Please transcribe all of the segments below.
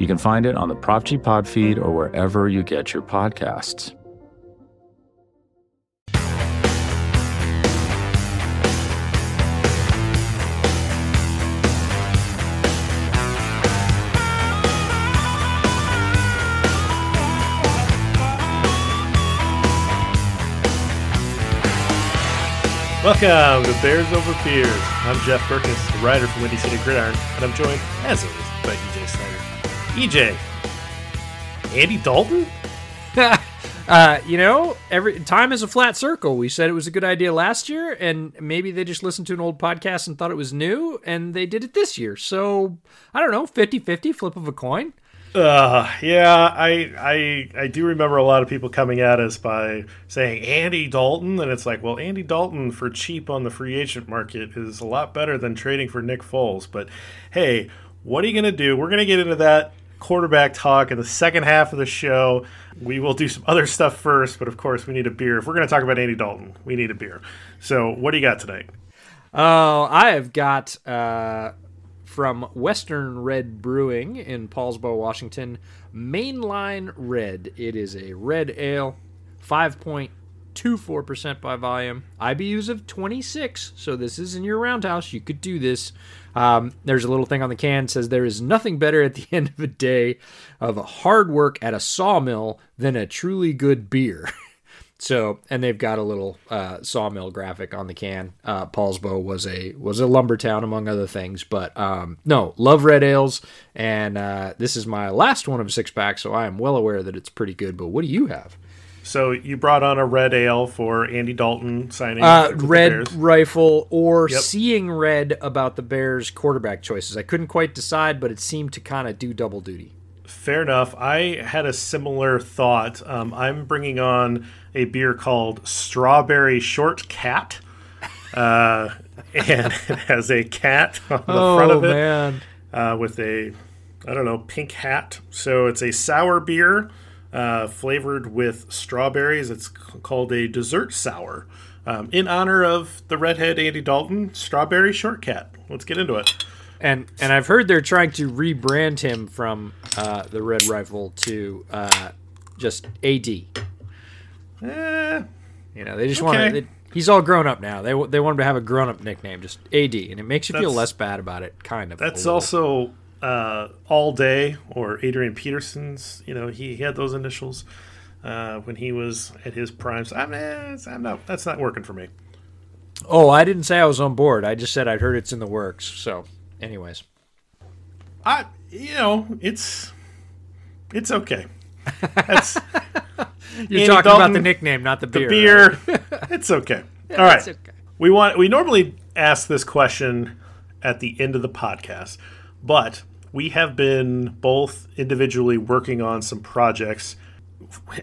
You can find it on the Prop G Pod feed or wherever you get your podcasts. Welcome to Bears Over Beers. I'm Jeff the writer for Windy City Gridiron, and I'm joined, as always, by EJ Snyder. EJ, Andy Dalton? uh, you know, every time is a flat circle. We said it was a good idea last year, and maybe they just listened to an old podcast and thought it was new, and they did it this year. So, I don't know, 50 50, flip of a coin. Uh, yeah, I, I I do remember a lot of people coming at us by saying Andy Dalton, and it's like, well, Andy Dalton for cheap on the free agent market is a lot better than trading for Nick Foles. But hey, what are you gonna do? We're gonna get into that quarterback talk in the second half of the show. We will do some other stuff first, but of course, we need a beer. If we're gonna talk about Andy Dalton, we need a beer. So, what do you got tonight? Oh, I have got. Uh from Western Red Brewing in Poulsbo, Washington. Mainline Red. It is a red ale, 5.24% by volume. IBUs of 26, so this is in your roundhouse. You could do this. Um, there's a little thing on the can says there is nothing better at the end of a day of hard work at a sawmill than a truly good beer. So, and they've got a little uh, sawmill graphic on the can. Uh, Poulsbo was a was a lumber town among other things, but um, no, love red ales, and uh, this is my last one of six pack, so I am well aware that it's pretty good. But what do you have? So you brought on a red ale for Andy Dalton signing. Uh, red rifle or yep. seeing red about the Bears quarterback choices. I couldn't quite decide, but it seemed to kind of do double duty. Fair enough. I had a similar thought. Um, I'm bringing on a beer called Strawberry Short Cat. Uh, and it has a cat on the oh, front of it man. Uh, with a, I don't know, pink hat. So it's a sour beer uh, flavored with strawberries. It's called a dessert sour um, in honor of the redhead Andy Dalton, Strawberry Short Cat. Let's get into it. And and I've heard they're trying to rebrand him from uh, the Red Rifle to uh, just AD. Eh, you know, they just okay. want to. He's all grown up now. They they want him to have a grown up nickname, just AD, and it makes you that's, feel less bad about it, kind of. That's also uh, all day or Adrian Peterson's. You know, he, he had those initials uh, when he was at his prime. So I'm, eh, I'm not. That's not working for me. Oh, I didn't say I was on board. I just said I'd heard it's in the works. So, anyways, I you know it's it's okay. That's You're Andy talking Dalton, about the nickname, not the beer. The beer, right? it's okay. yeah, All right. Okay. We want we normally ask this question at the end of the podcast, but we have been both individually working on some projects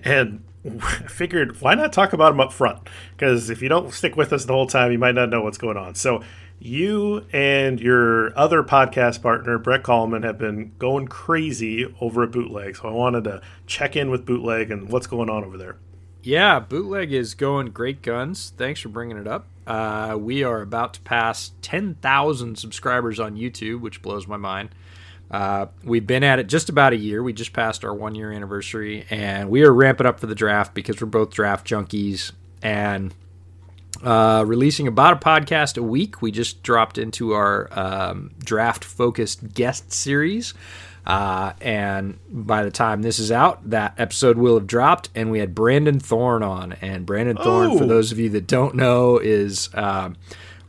and figured why not talk about them up front because if you don't stick with us the whole time you might not know what's going on so you and your other podcast partner, Brett Coleman, have been going crazy over at Bootleg. So I wanted to check in with Bootleg and what's going on over there. Yeah, Bootleg is going great guns. Thanks for bringing it up. Uh, we are about to pass 10,000 subscribers on YouTube, which blows my mind. Uh, we've been at it just about a year. We just passed our one year anniversary, and we are ramping up for the draft because we're both draft junkies. And uh, releasing about a podcast a week. We just dropped into our um, draft focused guest series. Uh, and by the time this is out, that episode will have dropped. And we had Brandon Thorn on. And Brandon Thorn, oh. for those of you that don't know, is. Uh,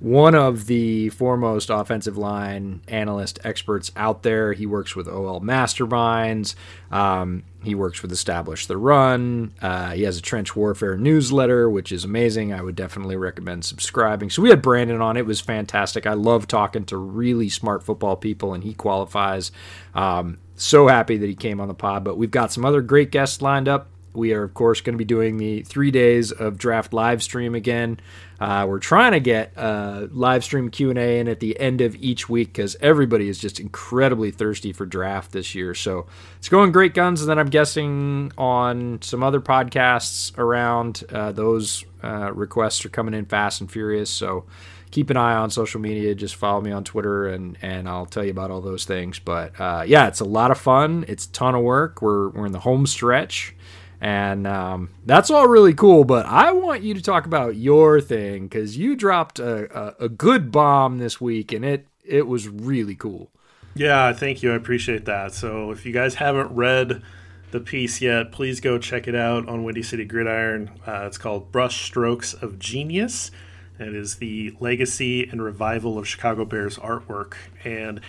one of the foremost offensive line analyst experts out there. He works with OL Masterminds. Um, he works with Establish the Run. Uh, he has a trench warfare newsletter, which is amazing. I would definitely recommend subscribing. So we had Brandon on. It was fantastic. I love talking to really smart football people, and he qualifies. Um, so happy that he came on the pod. But we've got some other great guests lined up. We are, of course, going to be doing the three days of draft live stream again. Uh, we're trying to get uh, live stream Q and A in at the end of each week because everybody is just incredibly thirsty for draft this year. So it's going great guns, and then I'm guessing on some other podcasts around uh, those uh, requests are coming in fast and furious. So keep an eye on social media. Just follow me on Twitter, and and I'll tell you about all those things. But uh, yeah, it's a lot of fun. It's a ton of work. We're we're in the home stretch. And um, that's all really cool, but I want you to talk about your thing because you dropped a, a, a, good bomb this week, and it it was really cool. Yeah, thank you. I appreciate that. So if you guys haven't read the piece yet, please go check it out on Windy City Gridiron. Uh, it's called Brush Strokes of Genius. It is the legacy and revival of Chicago Bears artwork, and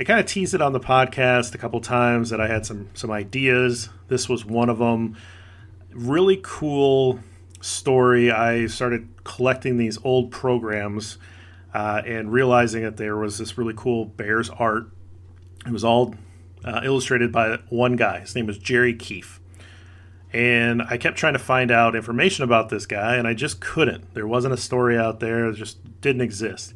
I kind of teased it on the podcast a couple times that I had some some ideas. This was one of them. Really cool story. I started collecting these old programs uh, and realizing that there was this really cool Bears art. It was all uh, illustrated by one guy. His name was Jerry Keefe. And I kept trying to find out information about this guy, and I just couldn't. There wasn't a story out there, it just didn't exist.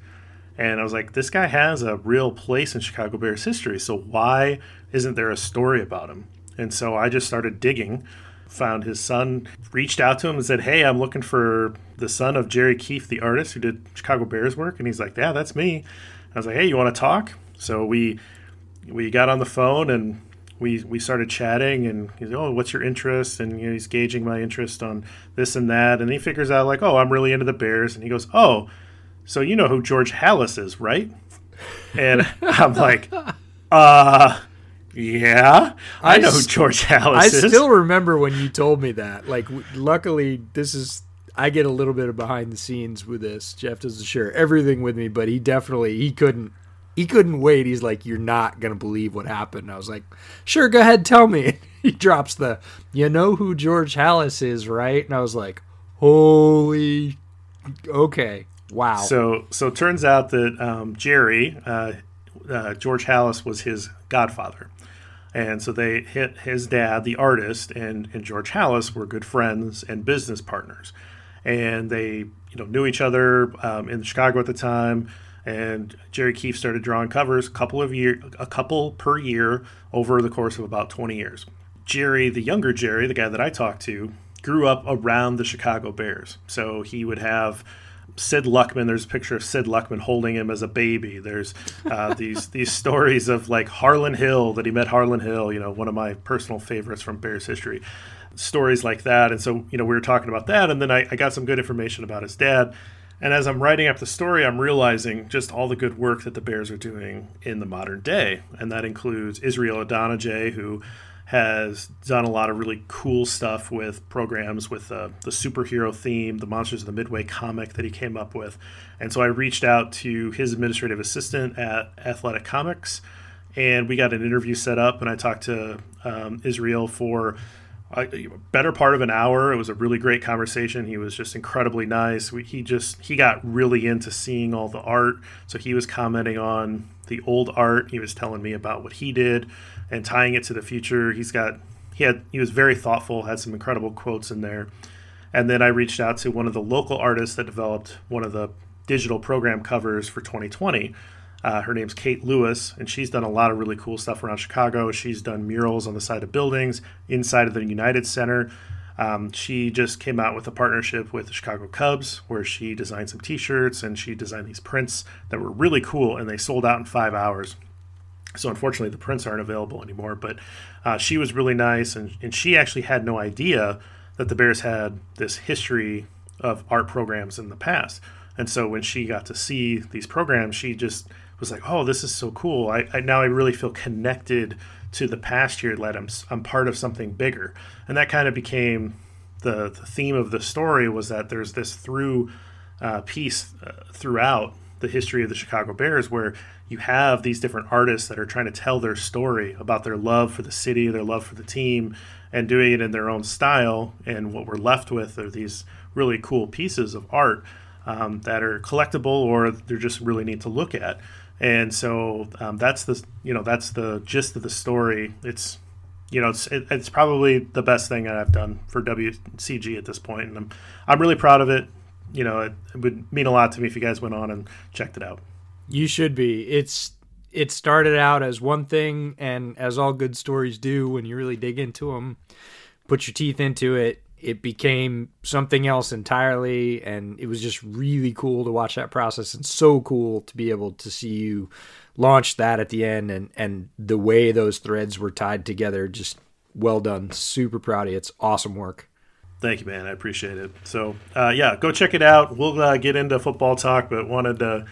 And I was like, this guy has a real place in Chicago Bears history. So why isn't there a story about him? And so I just started digging, found his son, reached out to him and said, Hey, I'm looking for the son of Jerry Keefe, the artist who did Chicago Bears work. And he's like, Yeah, that's me. I was like, Hey, you want to talk? So we we got on the phone and we we started chatting and he's like, oh what's your interest and you know, he's gauging my interest on this and that and he figures out like oh I'm really into the Bears and he goes oh so you know who George Halas is, right? And I'm like, uh, yeah, I, I know who George Halas I is. I still remember when you told me that. Like, luckily, this is I get a little bit of behind the scenes with this. Jeff doesn't share everything with me, but he definitely he couldn't he couldn't wait. He's like, "You're not gonna believe what happened." I was like, "Sure, go ahead, tell me." he drops the, "You know who George Halas is, right?" And I was like, "Holy, okay." Wow. So so it turns out that um, Jerry uh, uh, George Halas was his godfather, and so they hit his dad, the artist, and and George Halas were good friends and business partners, and they you know knew each other um, in Chicago at the time. And Jerry Keefe started drawing covers a couple of year, a couple per year over the course of about 20 years. Jerry, the younger Jerry, the guy that I talked to, grew up around the Chicago Bears. So he would have Sid Luckman. There's a picture of Sid Luckman holding him as a baby. There's uh, these these stories of like Harlan Hill that he met Harlan Hill. You know, one of my personal favorites from Bears history. Stories like that, and so you know we were talking about that, and then I, I got some good information about his dad. And as I'm writing up the story, I'm realizing just all the good work that the Bears are doing in the modern day, and that includes Israel Idonije, who has done a lot of really cool stuff with programs with uh, the superhero theme, the Monsters of the Midway comic that he came up with. And so I reached out to his administrative assistant at Athlitacomics, and we got an interview set up. And I talked to um, Israel for a better part of an hour. It was a really great conversation. He was just incredibly nice. We, he just he got really into seeing all the art. So he was commenting on the old art. He was telling me about what he did and tying it to the future. He's got he had he was very thoughtful, had some incredible quotes in there. And then I reached out to one of the local artists that developed one of the digital program covers for 2020. Uh, her name's Kate Lewis, and she's done a lot of really cool stuff around Chicago. She's done murals on the side of buildings, inside of the United Center. Um, she just came out with a partnership with the Chicago Cubs where she designed some t shirts and she designed these prints that were really cool and they sold out in five hours. So unfortunately, the prints aren't available anymore. But uh, she was really nice, and, and she actually had no idea that the Bears had this history of art programs in the past. And so when she got to see these programs, she just was like, "Oh, this is so cool! I, I now I really feel connected to the past year. That I'm I'm part of something bigger." And that kind of became the the theme of the story was that there's this through uh, piece uh, throughout the history of the Chicago Bears where you have these different artists that are trying to tell their story about their love for the city, their love for the team, and doing it in their own style. And what we're left with are these really cool pieces of art um, that are collectible or they're just really neat to look at. And so um, that's the you know that's the gist of the story. It's you know it's it, it's probably the best thing that I've done for WCG at this point, and I'm I'm really proud of it. You know, it, it would mean a lot to me if you guys went on and checked it out. You should be. It's it started out as one thing, and as all good stories do, when you really dig into them, put your teeth into it, it became something else entirely and it was just really cool to watch that process and so cool to be able to see you launch that at the end and and the way those threads were tied together just well done. Super proud of you. It's awesome work. Thank you man. I appreciate it. So uh, yeah go check it out. We'll uh, get into football talk but wanted to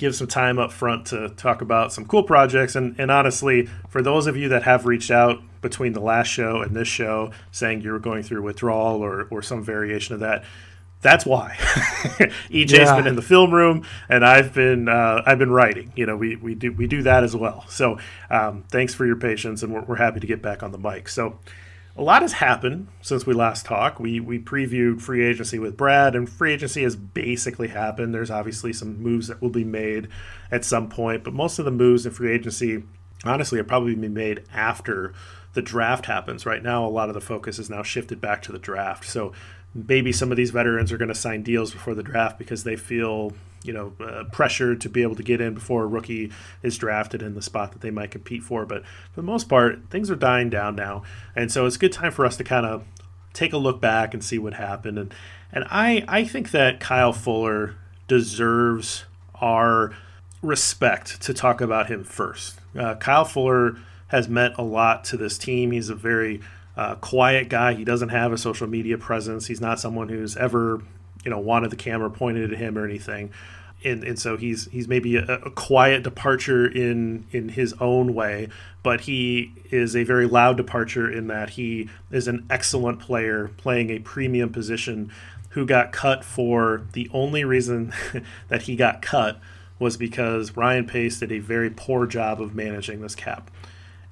give some time up front to talk about some cool projects. And, and honestly, for those of you that have reached out between the last show and this show saying you were going through withdrawal or, or some variation of that, that's why EJ's yeah. been in the film room and I've been uh, I've been writing. You know, we, we do we do that as well. So um, thanks for your patience, and we're, we're happy to get back on the mic. So a lot has happened since we last talked. We we previewed free agency with Brad, and free agency has basically happened. There's obviously some moves that will be made at some point, but most of the moves in free agency, honestly, are probably be made after the draft happens. Right now, a lot of the focus is now shifted back to the draft. So maybe some of these veterans are going to sign deals before the draft because they feel you know uh, pressure to be able to get in before a rookie is drafted in the spot that they might compete for. But for the most part, things are dying down now, and so it's a good time for us to kind of take a look back and see what happened. And and I I think that Kyle Fuller deserves our respect to talk about him first. Uh, Kyle Fuller has meant a lot to this team. He's a very uh, quiet guy. He doesn't have a social media presence. He's not someone who's ever you know wanted the camera pointed at him or anything and and so he's he's maybe a, a, quiet departure in in his own way but he is a very loud departure in that he is an excellent player playing a premium position who got cut for the only reason that he got cut was because Ryan Pace did a very poor job of managing this cap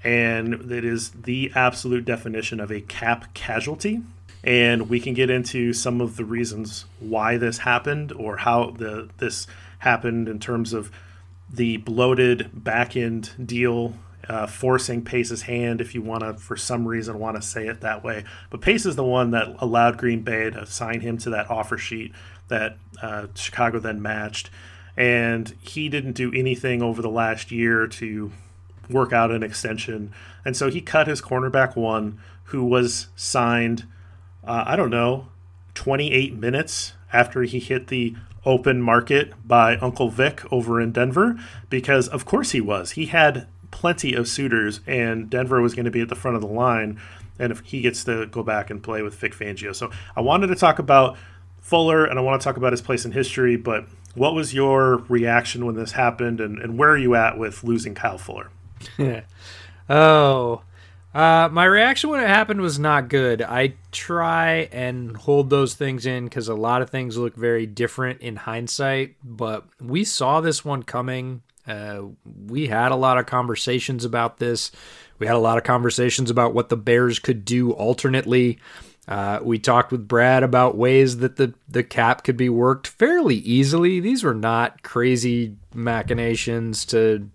and it is the absolute definition of a cap casualty and we can get into some of the reasons why this happened or how the this happened in terms of the bloated back end deal uh, forcing Pace's hand if you want to, for some reason, want to say it that way. But Pace is the one that allowed Green Bay to sign him to that offer sheet that uh, Chicago then matched. And he didn't do anything over the last year to work out an extension. And so he cut his cornerback one, who was signed – uh, I don't know, 28 minutes after he hit the open market by Uncle Vic over in Denver, because of course he was. He had plenty of suitors, and Denver was going to be at the front of the line. And if he gets to go back and play with Vic Fangio. So I wanted to talk about Fuller and I want to talk about his place in history, but what was your reaction when this happened and, and where are you at with losing Kyle Fuller? oh, uh, my reaction when it happened was not good. I try and hold those things in because a lot of things look very different in hindsight, but we saw this one coming. Uh, we had a lot of conversations about this. We had a lot of conversations about what the Bears could do alternately. Uh, we talked with Brad about ways that the, the cap could be worked fairly easily. These were not crazy machinations to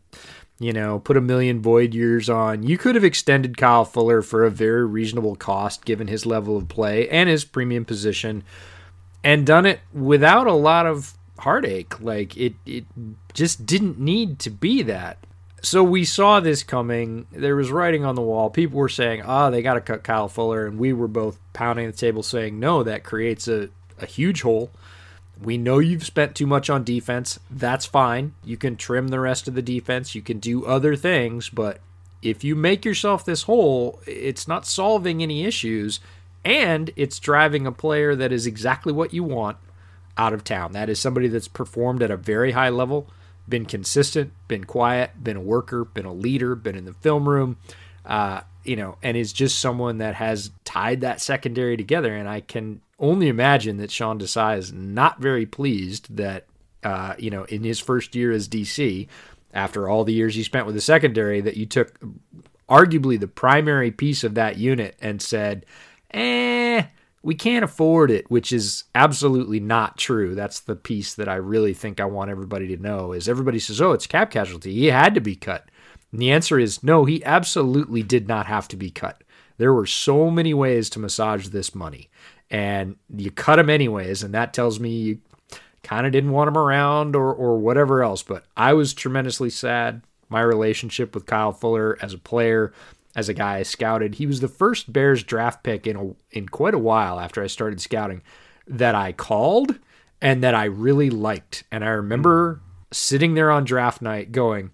you know, put a million void years on. You could have extended Kyle Fuller for a very reasonable cost given his level of play and his premium position and done it without a lot of heartache. Like it it just didn't need to be that. So we saw this coming. There was writing on the wall. People were saying, "Ah, oh, they got to cut Kyle Fuller," and we were both pounding the table saying, "No, that creates a a huge hole." We know you've spent too much on defense. That's fine. You can trim the rest of the defense. You can do other things, but if you make yourself this hole, it's not solving any issues and it's driving a player that is exactly what you want out of town. That is somebody that's performed at a very high level, been consistent, been quiet, been a worker, been a leader, been in the film room, uh, you know, and is just someone that has tied that secondary together. And I can only imagine that Sean Desai is not very pleased that, uh, you know, in his first year as DC, after all the years he spent with the secondary, that you took arguably the primary piece of that unit and said, eh, we can't afford it, which is absolutely not true. That's the piece that I really think I want everybody to know is everybody says, "Oh, it's cap casualty. He had to be cut." And the answer is no, he absolutely did not have to be cut. There were so many ways to massage this money. And you cut him anyways, and that tells me you kind of didn't want him around or or whatever else, but I was tremendously sad. My relationship with Kyle Fuller as a player as a guy I scouted. He was the first Bears draft pick in a, in quite a while after I started scouting that I called and that I really liked. And I remember sitting there on draft night going,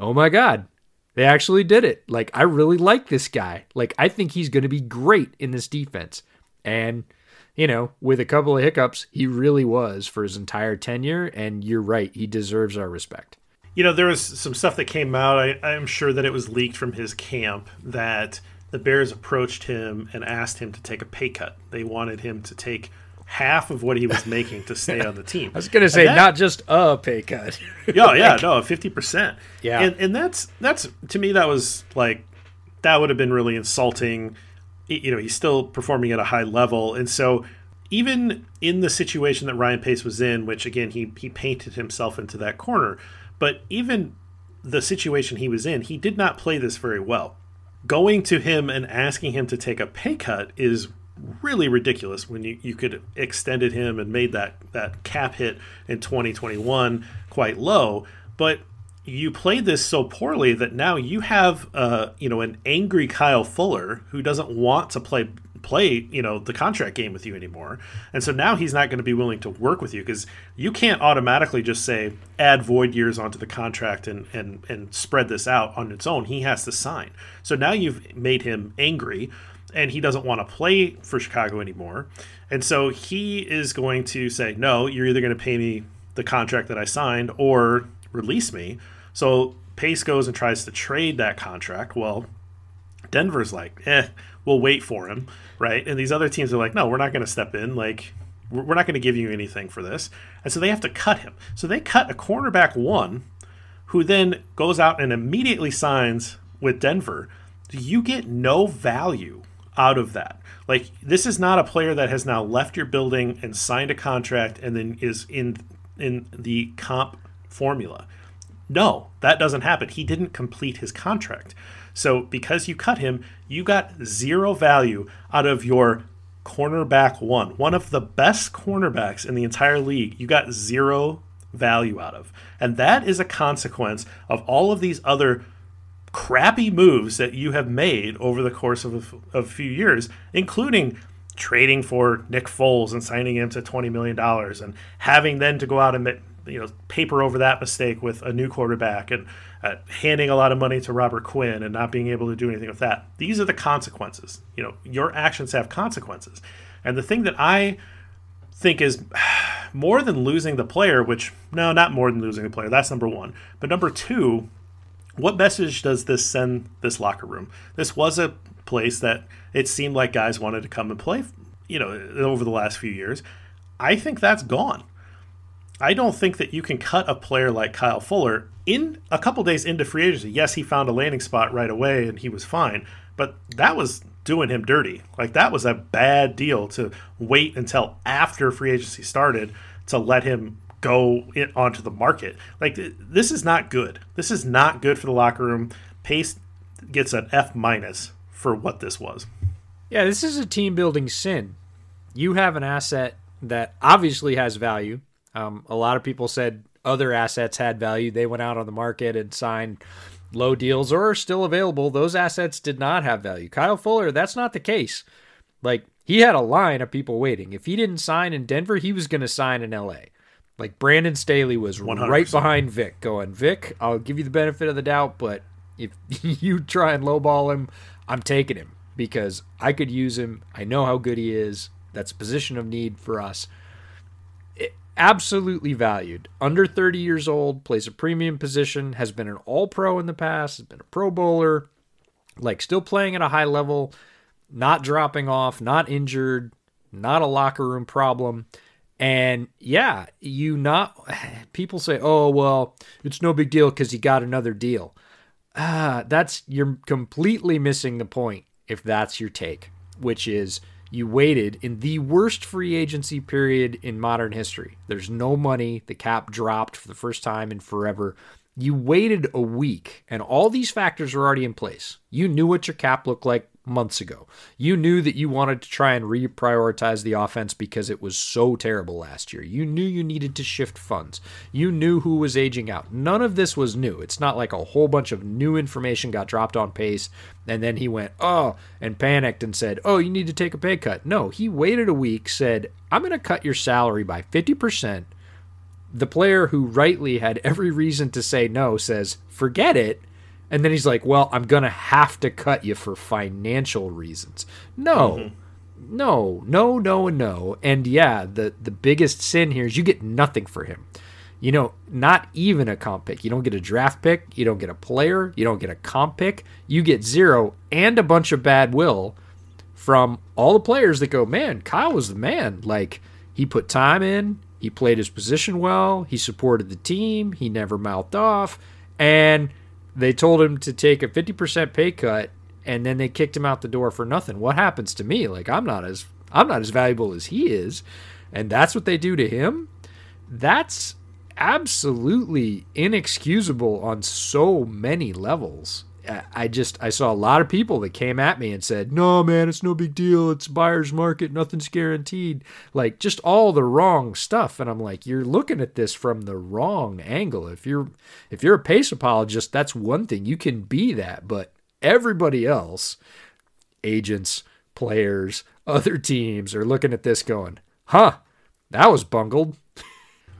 "Oh my god, they actually did it. Like I really like this guy. Like I think he's going to be great in this defense." And you know, with a couple of hiccups, he really was for his entire tenure and you're right, he deserves our respect you know, there was some stuff that came out. I, I'm sure that it was leaked from his camp that the Bears approached him and asked him to take a pay cut. They wanted him to take half of what he was making to stay on the team. I was going to say that, not just a pay cut. yeah, yeah, no, fifty percent. Yeah, and, and that's that's to me that was like that would have been really insulting. You know, he's still performing at a high level, and so even in the situation that Ryan Pace was in, which again he he painted himself into that corner. But even the situation he was in, he did not play this very well. Going to him and asking him to take a pay cut is really ridiculous when you, you could extended him and made that, that cap hit in 2021 quite low. But you played this so poorly that now you have uh, you know an angry Kyle Fuller who doesn't want to play play, you know, the contract game with you anymore. And so now he's not going to be willing to work with you because you can't automatically just say add void years onto the contract and, and, and spread this out on its own. He has to sign. So now you've made him angry and he doesn't want to play for Chicago anymore. And so he is going to say, no, you're either going to pay me the contract that I signed or release me. So Pace goes and tries to trade that contract. Well, Denver's like, eh, we'll wait for him, right? And these other teams are like, no, we're not going to step in. Like, we're not going to give you anything for this. And so they have to cut him. So they cut a cornerback one who then goes out and immediately signs with Denver. You get no value out of that. Like, this is not a player that has now left your building and signed a contract and then is in in the comp formula. No, that doesn't happen. He didn't complete his contract. So because you cut him, you got zero value out of your cornerback one, one of the best cornerbacks in the entire league. You got zero value out of. And that is a consequence of all of these other crappy moves that you have made over the course of a, of a few years, including trading for Nick Foles and signing him to $20 million and having then to go out and you know paper over that mistake with a new quarterback and uh, handing a lot of money to Robert Quinn and not being able to do anything with that. These are the consequences. You know, your actions have consequences. And the thing that I think is more than losing the player, which no, not more than losing the player. That's number 1. But number 2, what message does this send this locker room? This was a place that it seemed like guys wanted to come and play, you know, over the last few years. I think that's gone. I don't think that you can cut a player like Kyle Fuller in a couple days into free agency. Yes, he found a landing spot right away and he was fine, but that was doing him dirty. Like that was a bad deal to wait until after free agency started to let him go onto the market. Like this is not good. This is not good for the locker room. Pace gets an F minus for what this was. Yeah, this is a team building sin. You have an asset that obviously has value um, a lot of people said other assets had value. They went out on the market and signed low deals or are still available. Those assets did not have value. Kyle Fuller, that's not the case. Like he had a line of people waiting. If he didn't sign in Denver, he was going to sign in LA. Like Brandon Staley was 100%. right behind Vic, going, Vic, I'll give you the benefit of the doubt, but if you try and lowball him, I'm taking him because I could use him. I know how good he is. That's a position of need for us absolutely valued. Under 30 years old, plays a premium position, has been an all pro in the past, has been a pro bowler, like still playing at a high level, not dropping off, not injured, not a locker room problem. And yeah, you not people say, "Oh, well, it's no big deal cuz he got another deal." Ah, that's you're completely missing the point if that's your take, which is You waited in the worst free agency period in modern history. There's no money. The cap dropped for the first time in forever. You waited a week, and all these factors were already in place. You knew what your cap looked like months ago. You knew that you wanted to try and reprioritize the offense because it was so terrible last year. You knew you needed to shift funds. You knew who was aging out. None of this was new. It's not like a whole bunch of new information got dropped on Pace and then he went, oh, and panicked and said, oh, you need to take a pay cut. No, he waited a week, said, I'm going to cut your salary by 50%. The player who rightly had every reason to say no says, forget it and then he's like, "Well, I'm gonna have to cut you for financial reasons." No, mm-hmm. no, no, no, and no. And yeah, the the biggest sin here is you get nothing for him. You know, not even a comp pick. You don't get a draft pick. You don't get a player. You don't get a comp pick. You get zero and a bunch of bad will from all the players that go, man, Kyle was the man. Like, he put time in. He played his position well. He supported the team. He never mouthed off. And they told him to take a 50% pay cut and then they kicked him out the door for nothing. What happens to me? Like I'm not as I'm not as valuable as he is. And that's what they do to him? That's absolutely inexcusable on so many levels. I just I saw a lot of people that came at me and said, "No, man, it's no big deal. It's buyer's market. Nothing's guaranteed." Like just all the wrong stuff. And I'm like, "You're looking at this from the wrong angle. If you're if you're a pace apologist, that's one thing. You can be that, but everybody else, agents, players, other teams are looking at this going, "Huh, that was bungled."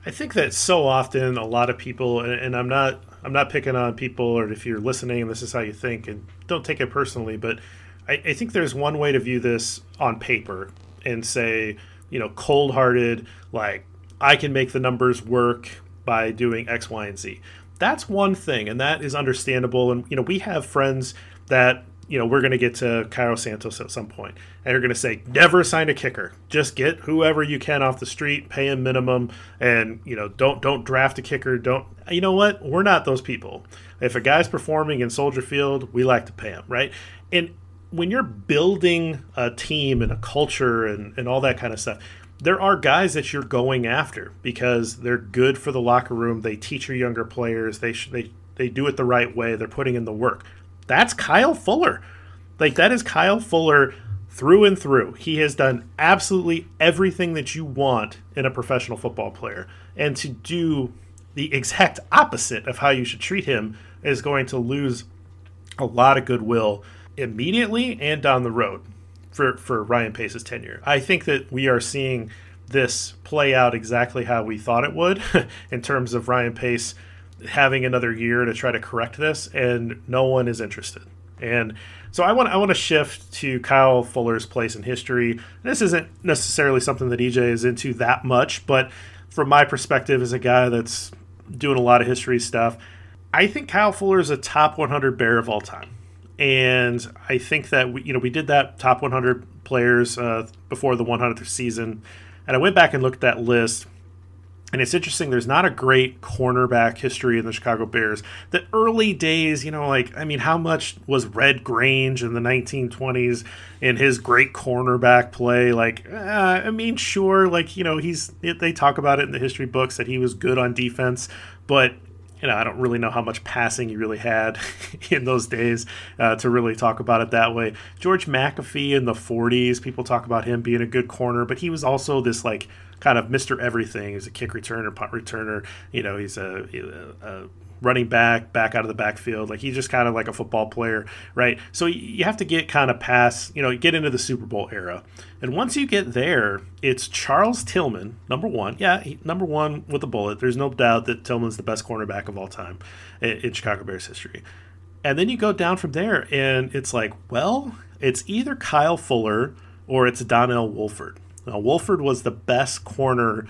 I think that so often a lot of people, and I'm not I'm not picking on people, or if you're listening and this is how you think, and don't take it personally, but I, I think there's one way to view this on paper and say, you know, cold hearted, like, I can make the numbers work by doing X, Y, and Z. That's one thing, and that is understandable. And, you know, we have friends that you know, we're going to get to Cairo Santos at some point, and you're going to say, never sign a kicker. Just get whoever you can off the street, pay him minimum, and you know, don't don't draft a kicker. Don't you know what? We're not those people. If a guy's performing in Soldier Field, we like to pay him, right? And when you're building a team and a culture and, and all that kind of stuff, there are guys that you're going after because they're good for the locker room. They teach your younger players. They sh- they they do it the right way. They're putting in the work that's Kyle Fuller. Like that is Kyle Fuller through and through. He has done absolutely everything that you want in a professional football player. And to do the exact opposite of how you should treat him is going to lose a lot of goodwill immediately and down the road for, for Ryan Pace's tenure. I think that we are seeing this play out exactly how we thought it would in terms of Ryan Pace having another year to try to correct this, and no one is interested. And so I want I want to shift to Kyle Fuller's place in history. This isn't necessarily something that EJ is into that much, but from my perspective as a guy that's doing a lot of history stuff, I think Kyle Fuller is a top 100 Bear of all time. And I think that we, you know we did that top 100 players uh, before the 100th season, and I went back and looked at that list and it's interesting, there's not a great cornerback history in the Chicago Bears. The early days, you know, like, I mean, how much was Red Grange in the 1920s in his great cornerback play? Like, uh, I mean, sure, like, you know, he's, they talk about it in the history books that he was good on defense, but you know, I don't really know how much passing he really had in those days uh, to really talk about it that way. George McAfee in the 40s, people talk about him being a good corner, but he was also this like kind of Mr. Everything. He's a kick returner, punt returner. You know, he's a, a running back, back out of the backfield. Like he's just kind of like a football player, right? So you have to get kind of past, you know, get into the Super Bowl era. And once you get there, it's Charles Tillman, number one. Yeah, he, number one with a bullet. There's no doubt that Tillman's the best cornerback of all time in, in Chicago Bears history. And then you go down from there, and it's like, well, it's either Kyle Fuller or it's Donnell Woolford. Now, Woolford was the best corner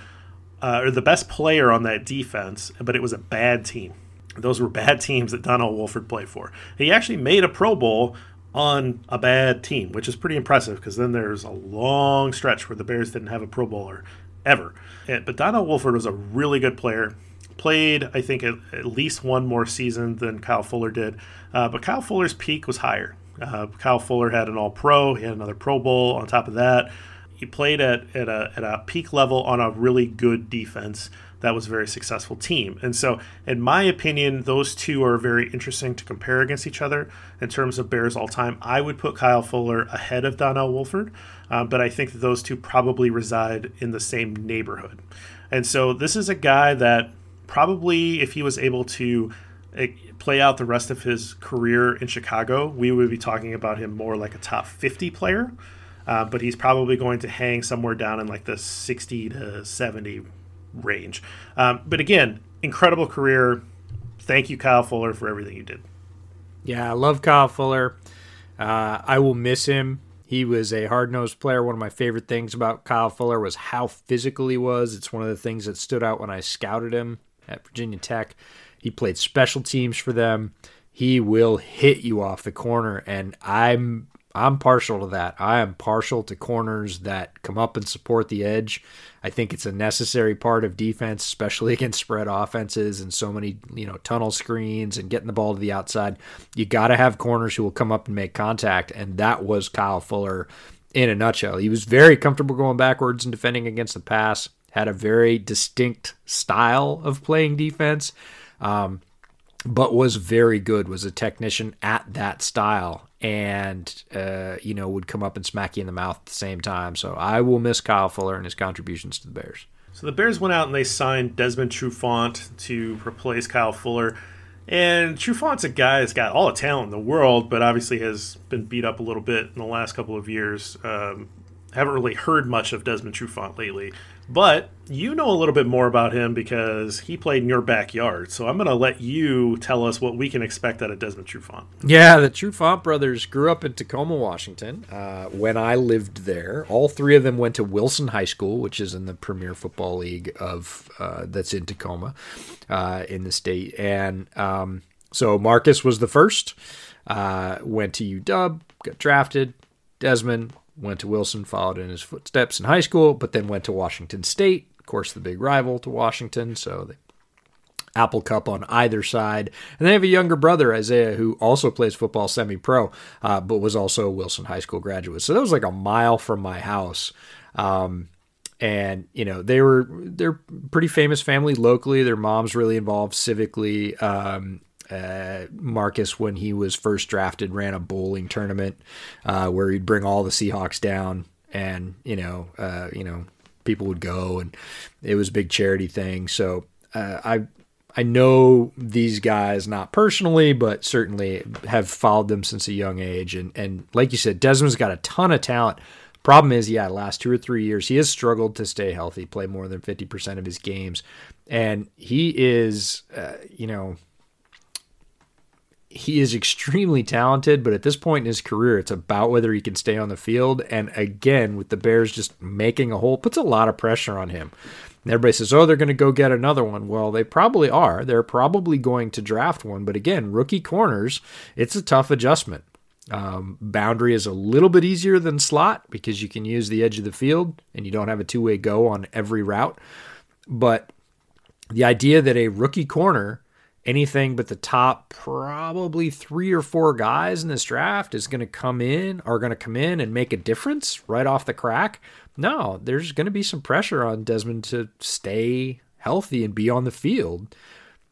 uh, or the best player on that defense, but it was a bad team. Those were bad teams that Donnell Woolford played for. He actually made a Pro Bowl on a bad team, which is pretty impressive because then there's a long stretch where the Bears didn't have a Pro Bowler ever. And, but Donnell Woolford was a really good player. Played, I think, at, at least one more season than Kyle Fuller did. Uh, but Kyle Fuller's peak was higher. Uh, Kyle Fuller had an All Pro. He had another Pro Bowl on top of that. He played at, at, a, at a peak level on a really good defense that was a very successful team. And so, in my opinion, those two are very interesting to compare against each other in terms of Bears all time. I would put Kyle Fuller ahead of Donnell Woolford, uh, but I think that those two probably reside in the same neighborhood. And so, this is a guy that probably, if he was able to eh, play out the rest of his career in Chicago, we would be talking about him more like a top 50 player. Uh, but he's probably going to hang somewhere down in like the 60 to 70 range. Um, but again, incredible career. Thank you, Kyle Fuller, for everything you did. Yeah, I love Kyle Fuller. Uh, I will miss him. He was a hard nosed player. One of my favorite things about Kyle Fuller was how physical he was. It's one of the things that stood out when I scouted him at Virginia Tech. He played special teams for them. He will hit you off the corner, and I'm I'm partial to that. I am partial to corners that come up and support the edge. I think it's a necessary part of defense, especially against spread offenses and so many, you know, tunnel screens and getting the ball to the outside. You got to have corners who will come up and make contact, and that was Kyle Fuller in a nutshell. He was very comfortable going backwards and defending against the pass. Had a very distinct style of playing defense. Um, but was very good, was a technician at that style, and uh, you know would come up and smack you in the mouth at the same time. So I will miss Kyle Fuller and his contributions to the Bears. So the Bears went out and they signed Desmond Trufant to replace Kyle Fuller. And Trufant's a guy that's got all the talent in the world, but obviously has been beat up a little bit in the last couple of years. Um, haven't really heard much of Desmond Trufant lately. But you know a little bit more about him because he played in your backyard. So I'm going to let you tell us what we can expect out of Desmond Trufant. Yeah, the Trufant brothers grew up in Tacoma, Washington. Uh, when I lived there, all three of them went to Wilson High School, which is in the Premier Football League of uh, that's in Tacoma, uh, in the state. And um, so Marcus was the first. Uh, went to UW, got drafted. Desmond went to Wilson, followed in his footsteps in high school, but then went to Washington State, of course, the big rival to Washington. So the Apple Cup on either side. And they have a younger brother, Isaiah, who also plays football semi pro, uh, but was also a Wilson High School graduate. So that was like a mile from my house. Um, and you know they were they're pretty famous family locally. Their mom's really involved civically. Um, uh, Marcus, when he was first drafted, ran a bowling tournament uh, where he'd bring all the Seahawks down, and you know, uh, you know, people would go, and it was a big charity thing. So uh, I I know these guys not personally, but certainly have followed them since a young age. And and like you said, Desmond's got a ton of talent. Problem is, yeah, last two or three years he has struggled to stay healthy, play more than fifty percent of his games, and he is, uh, you know he is extremely talented, but at this point in his career, it's about whether he can stay on the field. And again, with the Bears just making a hole, puts a lot of pressure on him. And everybody says, oh, they're going to go get another one. Well, they probably are. They're probably going to draft one. But again, rookie corners, it's a tough adjustment. Um, boundary is a little bit easier than slot because you can use the edge of the field and you don't have a two way go on every route. But the idea that a rookie corner anything but the top probably three or four guys in this draft is going to come in are going to come in and make a difference right off the crack. No there's going to be some pressure on desmond to stay healthy and be on the field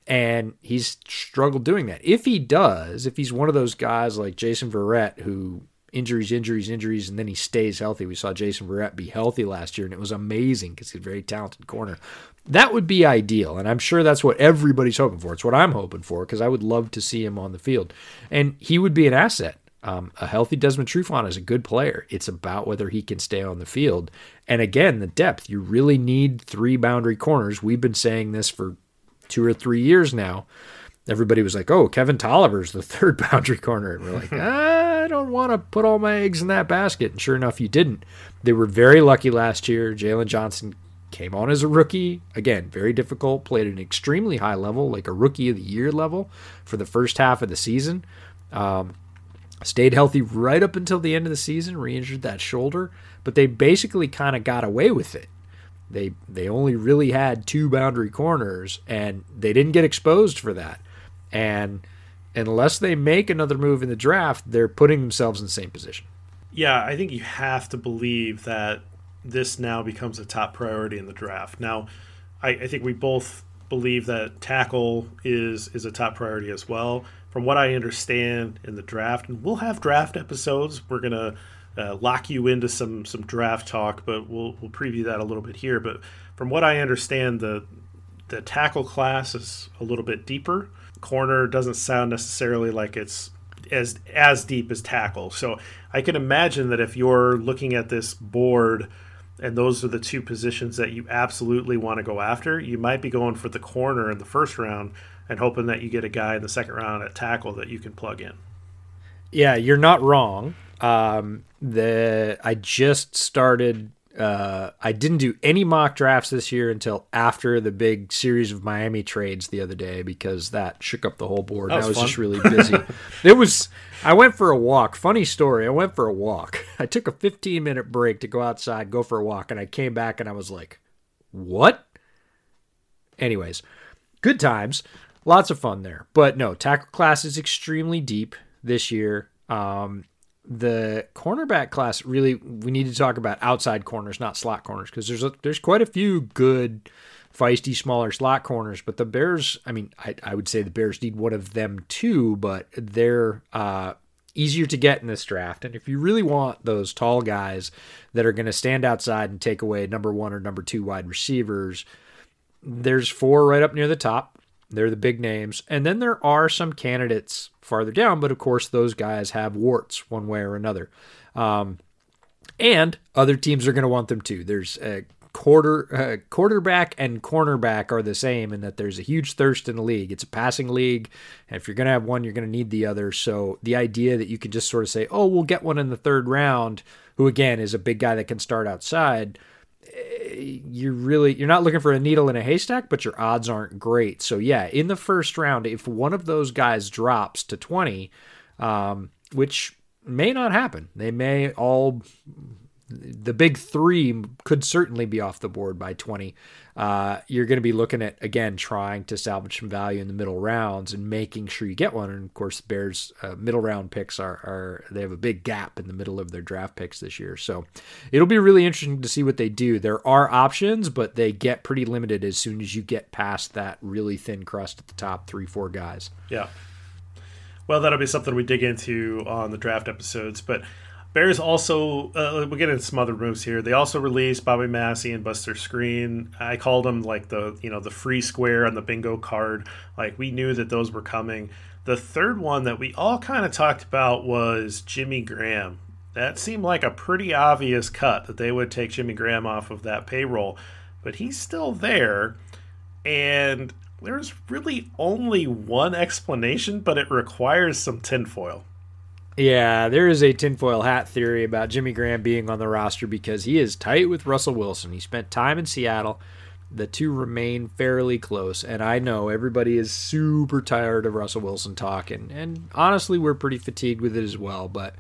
and he's struggled doing that. If he does if he's one of those guys like jason verrett who injuries, injuries, injuries, and then he stays healthy. We saw Jason Verrett be healthy last year, and it was amazing because he's a very talented corner. That would be ideal, and I'm sure that's what everybody's hoping for. It's what I'm hoping for because I would love to see him on the field, and he would be an asset. Um, a healthy Desmond Trufant is a good player. It's about whether he can stay on the field. And again, the depth. You really need three boundary corners. We've been saying this for two or three years now. Everybody was like, "Oh, Kevin Toliver's the third boundary corner," and we're like, "I don't want to put all my eggs in that basket." And sure enough, you didn't. They were very lucky last year. Jaylon Johnson came on as a rookie. Again, very difficult, played at an extremely high level, like a rookie of the year level for the first half of the season. Um, stayed healthy right up until the end of the season, re injured that shoulder, but they basically kind of got away with it. They, they only really had two boundary corners and they didn't get exposed for that. And unless they make another move in the draft, they're putting themselves in the same position. Yeah, I think you have to believe that this now becomes a top priority in the draft. Now, I, I think we both believe that tackle is is a top priority as well. From what I understand in the draft, and we'll have draft episodes. We're gonna uh, lock you into some some draft talk, but we'll we'll preview that a little bit here. But from what I understand, the the tackle class is a little bit deeper. Corner doesn't sound necessarily like it's as as deep as tackle. So I can imagine that if you're looking at this board and those are the two positions that you absolutely want to go after, you might be going for the corner in the first round and hoping that you get a guy in the second round at tackle that you can plug in. Yeah, you're not wrong. Um, the I just started uh, I didn't do any mock drafts this year until after the big series of Miami trades the other day because that shook up the whole board. Was I was fun. just really busy. it was. I went for a walk. Funny story. I went for a walk. I took a 15 minute break to go outside, go for a walk, and I came back and I was like, "What?" Anyways, good times. Lots of fun there. But no, tackle class is extremely deep this year. Um, the cornerback class really we need to talk about outside corners, not slot corners, because there's a, there's quite a few good, feisty smaller slot corners. But the Bears, I mean, I, I would say the Bears need one of them too, but they're uh, easier to get in this draft. And if you really want those tall guys that are going to stand outside and take away number one or number two wide receivers, there's four right up near the top. They're the big names. And then there are some candidates farther down, but of course, those guys have warts one way or another. Um, and other teams are going to want them too. There's a quarter uh, quarterback and cornerback are the same in that there's a huge thirst in the league. It's a passing league, and if you're going to have one, you're going to need the other. So the idea that you can just sort of say, "Oh, we'll get one in the third round," who again is a big guy that can start outside you're really you're not looking for a needle in a haystack, but your odds aren't great. So yeah, in the first round, if one of those guys drops to 20, um, which may not happen, they may all the big three could certainly be off the board by 20. Uh, you're going to be looking at, again, trying to salvage some value in the middle rounds and making sure you get one. And of course, the Bears' uh, middle round picks are, are, they have a big gap in the middle of their draft picks this year. So it'll be really interesting to see what they do. There are options, but they get pretty limited as soon as you get past that really thin crust at the top three, four guys. Yeah. Well, that'll be something we dig into on the draft episodes. But Bears also, uh, we'll get into some other moves here. They also released Bobby Massie and Buster Skrine. I called them like the, you know, the free square on the bingo card. Like we knew that those were coming. The third one that we all kind of talked about was Jimmy Graham. That seemed like a pretty obvious cut that they would take Jimmy Graham off of that payroll, but he's still there. And there's really only one explanation, but it requires some tinfoil. Yeah, there is a tinfoil hat theory about Jimmy Graham being on the roster because he is tight with Russell Wilson. He spent time in Seattle. The two remain fairly close, and I know everybody is super tired of Russell Wilson talking, and honestly, we're pretty fatigued with it as well. But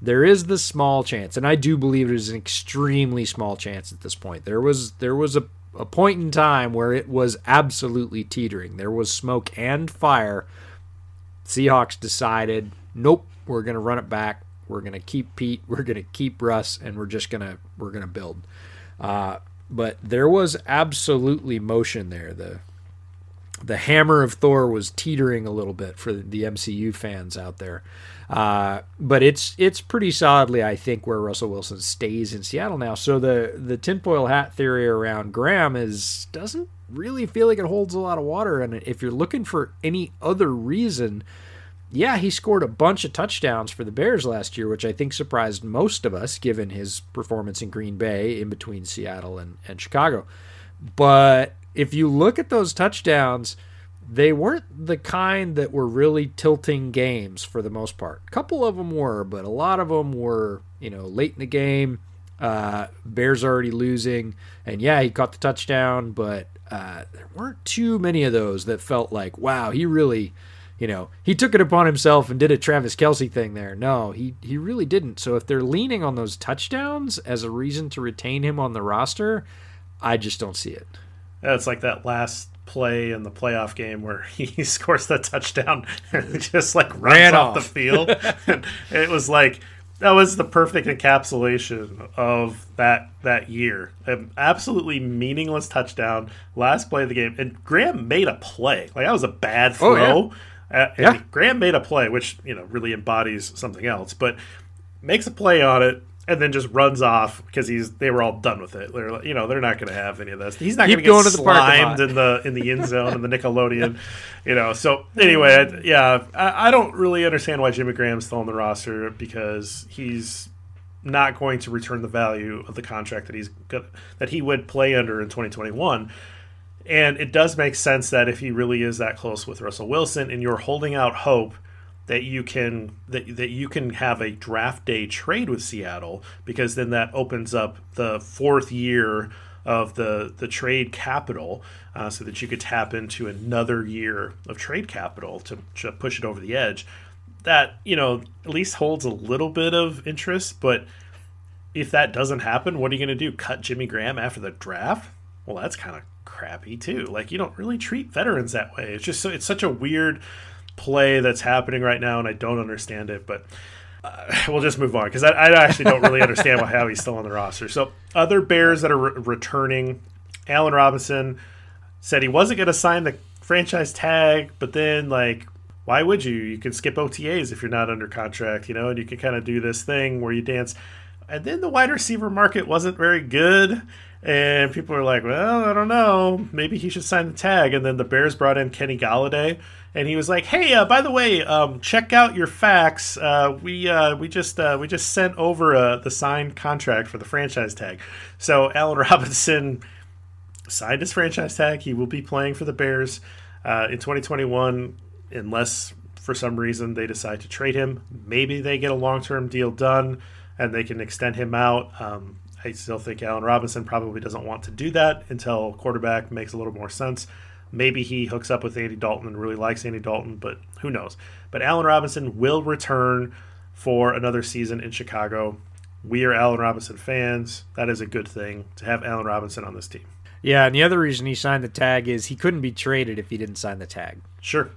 there is the small chance, and I do believe it is an extremely small chance at this point. There was there was a, a point in time where it was absolutely teetering. There was smoke and fire. Seahawks decided, nope, we're going to run it back. We're going to keep Pete. We're going to keep Russ, and we're just going to we're going to build. Uh, but there was absolutely motion there. The the hammer of Thor was teetering a little bit for the MCU fans out there. Uh, but it's it's pretty solidly, I think, where Russell Wilson stays in Seattle now. So the the tinfoil hat theory around Graham is doesn't really feel like it holds a lot of water. And if you're looking for any other reason yeah, he scored a bunch of touchdowns for the Bears last year, which I think surprised most of us given his performance in Green Bay in between Seattle and, and Chicago. But if you look at those touchdowns, they weren't the kind that were really tilting games for the most part. A couple of them were, but a lot of them were, you know, late in the game. Uh, Bears already losing, and yeah, he caught the touchdown, but uh, there weren't too many of those that felt like, wow, he really you know, he took it upon himself and did a Travis Kelce thing there. No, he he really didn't. So if they're leaning on those touchdowns as a reason to retain him on the roster, I just don't see it. Yeah, it's like that last play in the playoff game where he scores that touchdown and just like runs Ran off, off the field. it was like that was the perfect encapsulation of that that year. An absolutely meaningless touchdown, last play of the game, and Graham made a play. Like that was a bad throw. Oh, yeah. Uh, yeah. Graham made a play, which you know really embodies something else, but makes a play on it and then just runs off because he's they were all done with it. They're you know they're not going to have any of this. He's not going to get slimed in the in the end zone in the Nickelodeon, you know. So anyway, yeah, I, I, don't really understand why Jimmy Graham's still on the roster because he's not going to return the value of the contract that he's got, that he would play under in 2021. And it does make sense that if he really is that close with Russell Wilson and you're holding out hope that you can that, that you can have a draft day trade with Seattle because then that opens up the fourth year of the the trade capital uh, so that you could tap into another year of trade capital to, to push it over the edge. That you know at least holds a little bit of interest but if that doesn't happen what are you going to do? Cut Jimmy Graham after the draft? Well that's kind of crappy too like you don't really treat veterans that way it's just so it's such a weird play that's happening right now, and I don't understand it. But uh, we'll just move on because I, I, actually don't really understand how he's still on the roster. So other Bears that are re- returning, Allen Robinson said he wasn't going to sign the franchise tag, but then like. Why would you? You can skip OTAs if you're not under contract, you know, and you can kind of do this thing where you dance. And then the wide receiver market wasn't very good. And people are like, well, I don't know. Maybe he should sign the tag. And then the Bears brought in Kenny Golladay, and he was like, "Hey, uh, by the way, um, check out your fax. Uh, we uh, we just uh, we just sent over uh, the signed contract for the franchise tag." So Allen Robinson signed his franchise tag. He will be playing for the Bears uh, in 2021, unless for some reason they decide to trade him. Maybe they get a long term deal done and they can extend him out. Um, I still think Allen Robinson probably doesn't want to do that until quarterback makes a little more sense. Maybe he hooks up with Andy Dalton and really likes Andy Dalton, but who knows? But Allen Robinson will return for another season in Chicago. We are Allen Robinson fans. That is a good thing to have Allen Robinson on this team. Yeah, and the other reason he signed the tag is he couldn't be traded if he didn't sign the tag. Sure.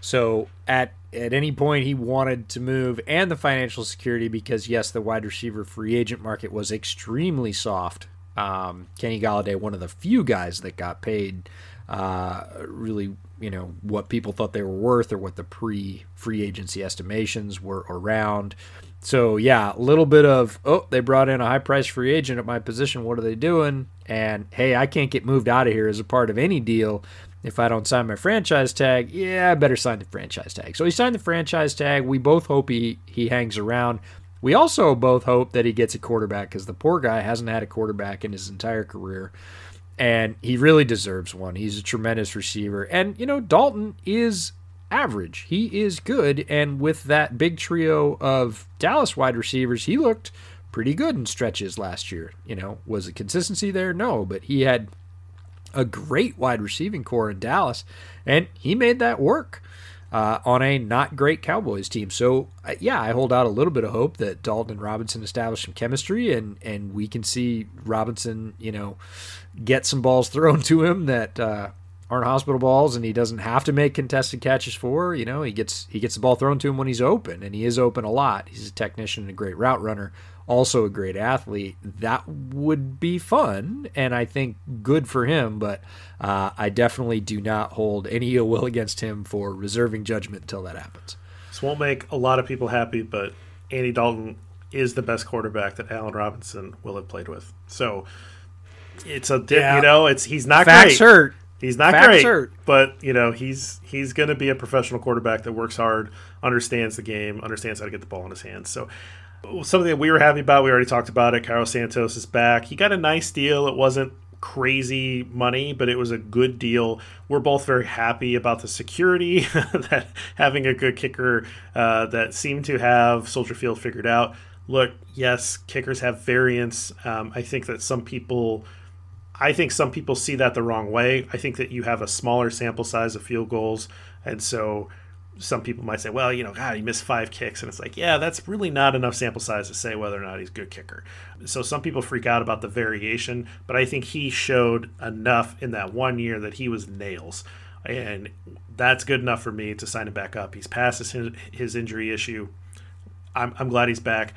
So at at any point he wanted to move and the financial security because yes, the wide receiver free agent market was extremely soft. Um, Kenny Golladay one of the few guys that got paid uh, really, you know, what people thought they were worth or what the pre free agency estimations were around. So, yeah, a little bit of, oh, they brought in a high price free agent at my position. What are they doing? And hey, I can't get moved out of here as a part of any deal if I don't sign my franchise tag. Yeah, I better sign the franchise tag. So he signed the franchise tag. We both hope he, he hangs around. We also both hope that he gets a quarterback because the poor guy hasn't had a quarterback in his entire career and he really deserves one. He's a tremendous receiver. And, you know, Dalton is average. He is good. And with that big trio of Dallas wide receivers, he looked pretty good in stretches last year. You know, was the consistency there? No, but he had a great wide receiving core in Dallas, and he made that work. Uh, on a not great Cowboys team. So uh, yeah, I hold out a little bit of hope that Dalton and Robinson establish some chemistry, and and we can see Robinson, you know, get some balls thrown to him that uh, aren't hospital balls, and he doesn't have to make contested catches for. You know, he gets he gets the ball thrown to him when he's open, and he is open a lot. He's a technician and a great route runner, also a great athlete. That would be fun, and I think good for him. But uh, I definitely do not hold any ill will against him for reserving judgment until that happens. This won't make a lot of people happy, but Andy Dalton is the best quarterback that Allen Robinson will have played with. So it's a yeah. you know it's he's not Facts great. hurt. He's not Facts great, hurt. but you know he's he's going to be a professional quarterback that works hard, understands the game, understands how to get the ball in his hands. So something that we were happy about, we already talked about it. Cairo Santos is back. He got a nice deal. It wasn't crazy money, but it was a good deal. We're both very happy about the security that having a good kicker uh, that seemed to have Soldier Field figured out. Look, yes, kickers have variance. Um, I think that some people I think some people see that the wrong way. I think that you have a smaller sample size of field goals, and so some people might say, well, you know, God, he missed five kicks. And it's like, yeah, that's really not enough sample size to say whether or not he's a good kicker. So some people freak out about the variation, but I think he showed enough in that one year that he was nails. And that's good enough for me to sign him back up. He's past his, his injury issue. I'm, I'm glad he's back.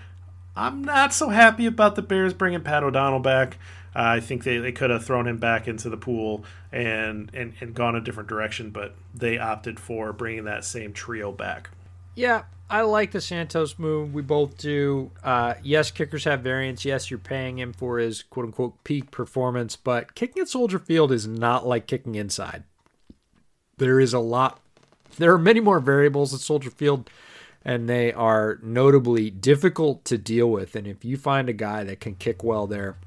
I'm not so happy about the Bears bringing Pat O'Donnell back. Uh, I think they, they could have thrown him back into the pool and, and, and gone a different direction, but they opted for bringing that same trio back. Yeah, I like the Santos move. We both do. Uh, yes, kickers have variance. Yes, you're paying him for his quote unquote peak performance, but kicking at Soldier Field is not like kicking inside. There is a lot, there are many more variables at Soldier Field, and they are notably difficult to deal with. And if you find a guy that can kick well there,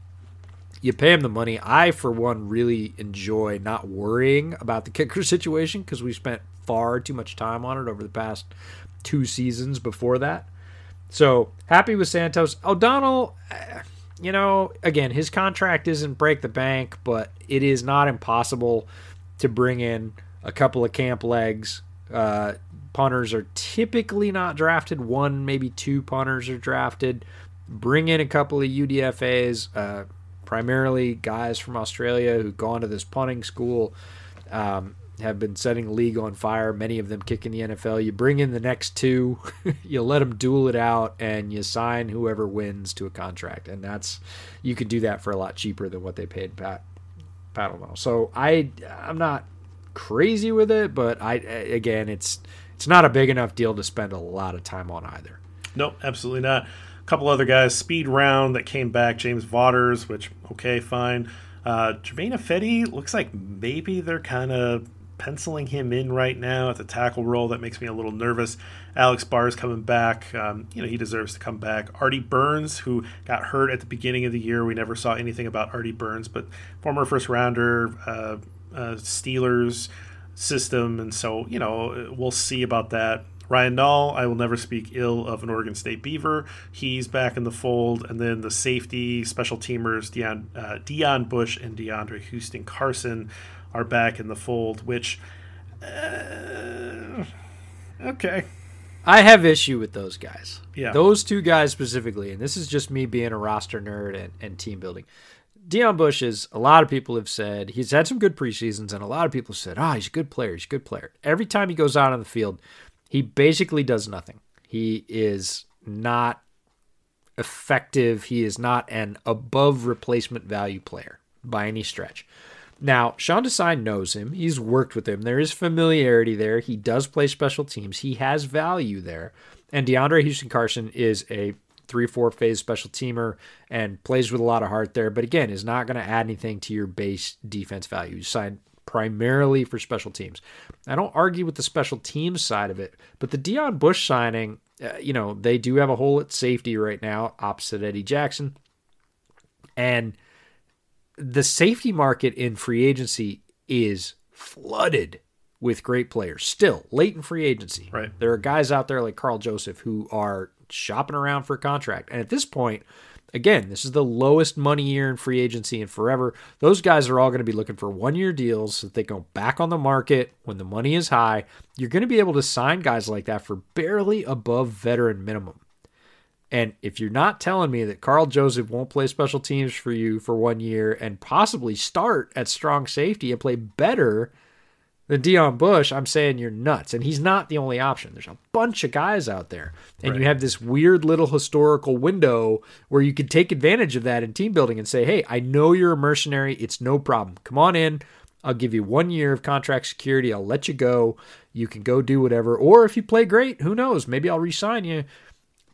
you pay him the money. I, for one, really enjoy not worrying about the kicker situation because we spent far too much time on it over the past two seasons before that. So happy with Santos. O'Donnell, eh, you know, again, his contract isn't break the bank, but it is not impossible to bring in a couple of camp legs. Uh, punters are typically not drafted. One, maybe two punters are drafted. Bring in a couple of UDFAs. Uh, primarily guys from Australia who've gone to this punting school, um, have been setting league on fire. Many of them kicking the NFL. You bring in the next two, you let them duel it out, and you sign whoever wins to a contract. And that's you can do that for a lot cheaper than what they paid Pat O'Donnell. So I I'm not crazy with it, but I again it's it's not a big enough deal to spend a lot of time on either. Nope, absolutely not couple other guys. Speed round that came back. James Vaughters, which okay, fine. Uh, Germain Ifedi looks like maybe they're kind of penciling him in right now at the tackle role. That makes me a little nervous. Alex Bars is coming back. Um, you know, he deserves to come back. Artie Burns, who got hurt at the beginning of the year. We never saw anything about Artie Burns, but former first rounder, uh, uh, Steelers system. And so, you know, we'll see about that. Ryan Nall, I will never speak ill of an Oregon State Beaver. He's back in the fold. And then the safety special teamers, Deon, uh, Deon Bush and DeAndre Houston Carson, are back in the fold, which. Uh, okay. I have issue with those guys. Yeah. Those two guys specifically, and this is just me being a roster nerd and, and team building. Deon Bush is a lot of people have said he's had some good preseasons, and a lot of people said, "Ah, oh, he's a good player. He's a good player." Every time he goes out on the field, he basically does nothing. He is not effective. He is not an above replacement value player by any stretch. Now, Sean Desai knows him. He's worked with him. There is familiarity there. He does play special teams. He has value there. And DeAndre Houston Carson is a three, four phase special teamer and plays with a lot of heart there, but again, is not going to add anything to your base defense value. You sign primarily for special teams. I don't argue with the special teams side of it, but the Deon Bush signing, uh, you know, they do have a hole at safety right now, opposite Eddie Jackson. And the safety market in free agency is flooded with great players. Still, late in free agency. Right. There are guys out there like Karl Joseph who are shopping around for a contract. And at this point, Again, this is the lowest money year in free agency in forever. Those guys are all going to be looking for one year deals so that they go back on the market when the money is high. You're going to be able to sign guys like that for barely above veteran minimum. And if you're not telling me that Karl Joseph won't play special teams for you for one year and possibly start at strong safety and play better than Deon Bush, I'm saying you're nuts. And he's not the only option. There's a bunch of guys out there. And right. you have this weird little historical window where you can take advantage of that in team building and say, hey, I know you're a mercenary. It's no problem. Come on in. I'll give you one year of contract security. I'll let you go. You can go do whatever. Or if you play great, who knows? Maybe I'll resign you.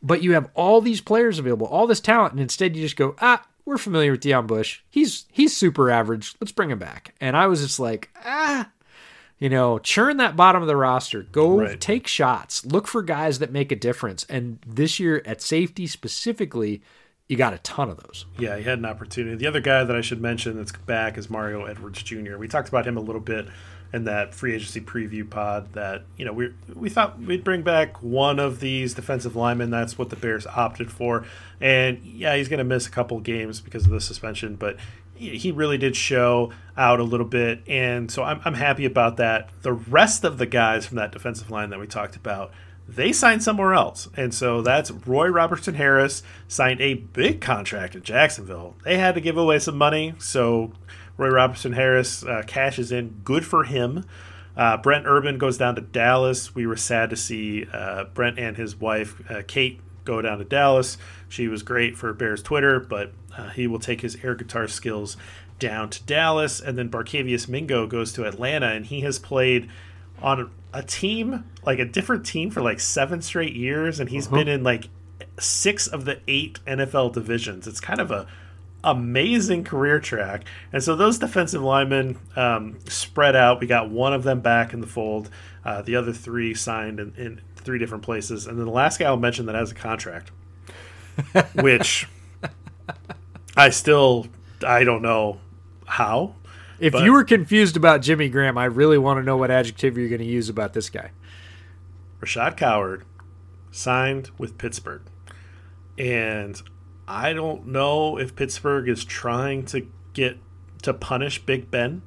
But you have all these players available, all this talent, and instead you just go, ah, we're familiar with Deon Bush. He's he's super average. Let's bring him back. And I was just like, ah, you know, churn that bottom of the roster. Go right. take shots. Look for guys that make a difference. And this year at safety specifically, you got a ton of those. Yeah, he had an opportunity. The other guy that I should mention that's back is Mario Edwards Jr. We talked about him a little bit in that free agency preview pod that you know we we thought we'd bring back one of these defensive linemen. That's what the Bears opted for, and yeah, he's going to miss a couple games because of the suspension, but he really did show out a little bit, and so I'm, I'm happy about that. The rest of the guys from that defensive line that we talked about, they signed somewhere else, and so that's Roy Robertson Harris signed a big contract in Jacksonville. They had to give away some money, so Roy Robertson Harris uh, cashes in. Good for him. Uh, Brent Urban goes down to Dallas. We were sad to see uh, Brent and his wife uh, Kate go down to Dallas. She was great for Bears Twitter, but uh, he will take his air guitar skills down to Dallas, and then Barkevious Mingo goes to Atlanta, and he has played on a team like a different team for like seven straight years, and he's uh-huh. been in like six of the eight NFL divisions. It's kind of a amazing career track. And so those defensive linemen um, spread out. We got one of them back in the fold. Uh, the other three signed in, in, three different places. And then the last guy I'll mention that has a contract, which I still I don't know how. If you were confused about Jimmy Graham, I really want to know what adjective you're going to use about this guy. Rashad Coward signed with Pittsburgh. And I don't know if Pittsburgh is trying to get to punish Big Ben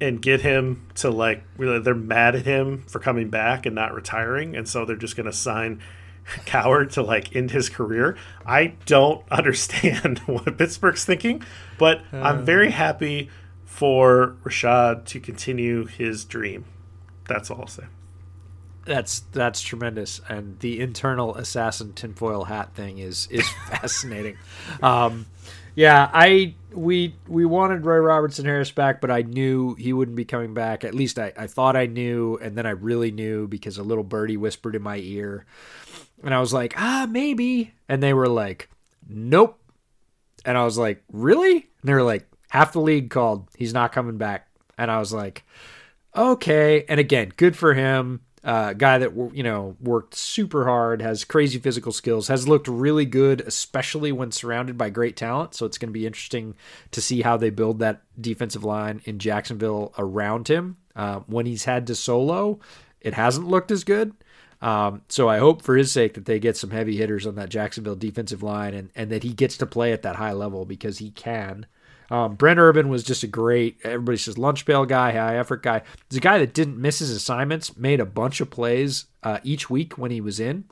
and get him to like they're mad at him for coming back and not retiring and so they're just going to sign Coward to like end his career. I don't understand what Pittsburgh's thinking, but uh, I'm very happy for Rashad to continue his dream. That's all I'll say. That's that's tremendous, and the internal assassin tinfoil hat thing is is fascinating. Um, yeah, I we we wanted Roy Robertson Harris back, but I knew he wouldn't be coming back. At least I, I thought I knew, and then I really knew because a little birdie whispered in my ear and I was like, ah, maybe. And they were like, nope. And I was like, really? And they were like, half the league called. He's not coming back. And I was like, okay. And again, good for him. Uh, guy that you know worked super hard, has crazy physical skills, has looked really good, especially when surrounded by great talent. So it's going to be interesting to see how they build that defensive line in Jacksonville around him. Uh, when he's had to solo, it hasn't looked as good. Um, so I hope for his sake that they get some heavy hitters on that Jacksonville defensive line and, and that he gets to play at that high level because he can. Um, Brent Urban was just a great, everybody says lunch pail guy, high effort guy. He's a guy that didn't miss his assignments, made a bunch of plays uh, each week when he was in.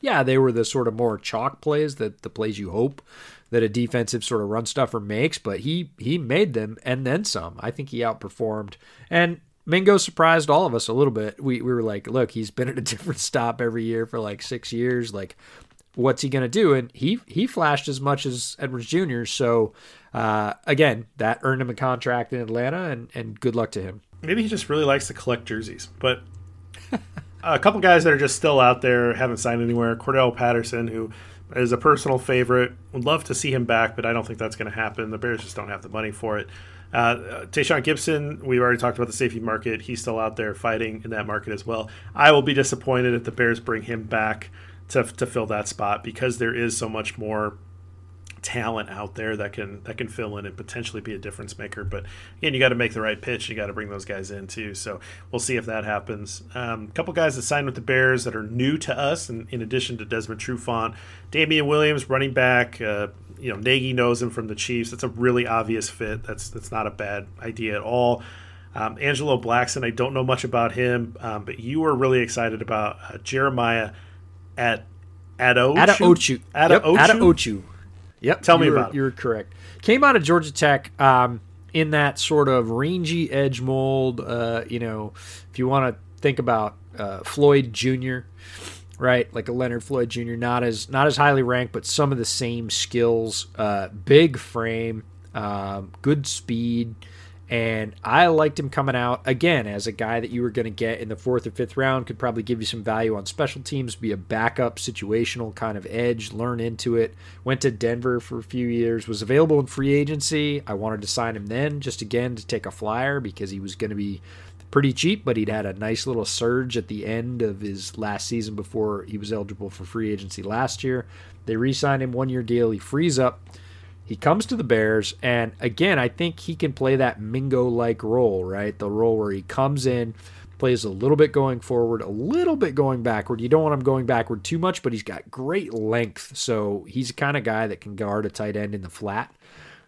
Yeah, they were the sort of more chalk plays that the plays you hope that a defensive sort of run stuffer makes, but he he made them and then some. I think he outperformed. And Mingo surprised all of us a little bit. We, we were like, look, he's been at a different stop every year for like six years. Like, what's he to do? And he he flashed as much as Edwards Jr. So, uh, again, that earned him a contract in Atlanta, and, and good luck to him. Maybe he just really likes to collect jerseys. But a couple guys that are just still out there, haven't signed anywhere. Cordarrelle Patterson, who is a personal favorite, would love to see him back, but I don't think that's going to happen. The Bears just don't have the money for it. Uh, Tashaun Gipson, we've already talked about the safety market. He's still out there fighting in that market as well. I will be disappointed if the Bears bring him back to, to fill that spot because there is so much more talent out there that can that can fill in and potentially be a difference maker. But again, you got to make the right pitch. You got to bring those guys in too. So we'll see if that happens. A um, couple guys that signed with the Bears that are new to us, and in addition to Desmond Trufant, Damien Williams, running back. Uh, you know, Nagy knows him from the Chiefs. That's a really obvious fit. That's that's not a bad idea at all. Um, Angelo Blackson, I don't know much about him, um, but you were really excited about uh, Jeremiah at Attaochu. Attaochu. Attaochu. Yep. Ochu. Yep. Tell me about it. You're correct. Came out of Georgia Tech um, in that sort of rangy edge mold. Uh, you know, if you want to think about uh, Floyd Jr., right, like a Leonard Floyd Jr., not as not as highly ranked, but some of the same skills. Uh, big frame, um, good speed. And I liked him coming out again as a guy that you were going to get in the fourth or fifth round. Could probably give you some value on special teams, be a backup situational kind of edge, learn into it. Went to Denver for a few years, was available in free agency. I wanted to sign him then, just again to take a flyer because he was going to be pretty cheap, but he'd had a nice little surge at the end of his last season before he was eligible for free agency last year. They re signed him one year deal. He frees up He comes to the Bears, and again, I think he can play that Mingo like role, right? The role where he comes in, plays a little bit going forward, a little bit going backward. You don't want him going backward too much, but he's got great length. So he's the kind of guy that can guard a tight end in the flat.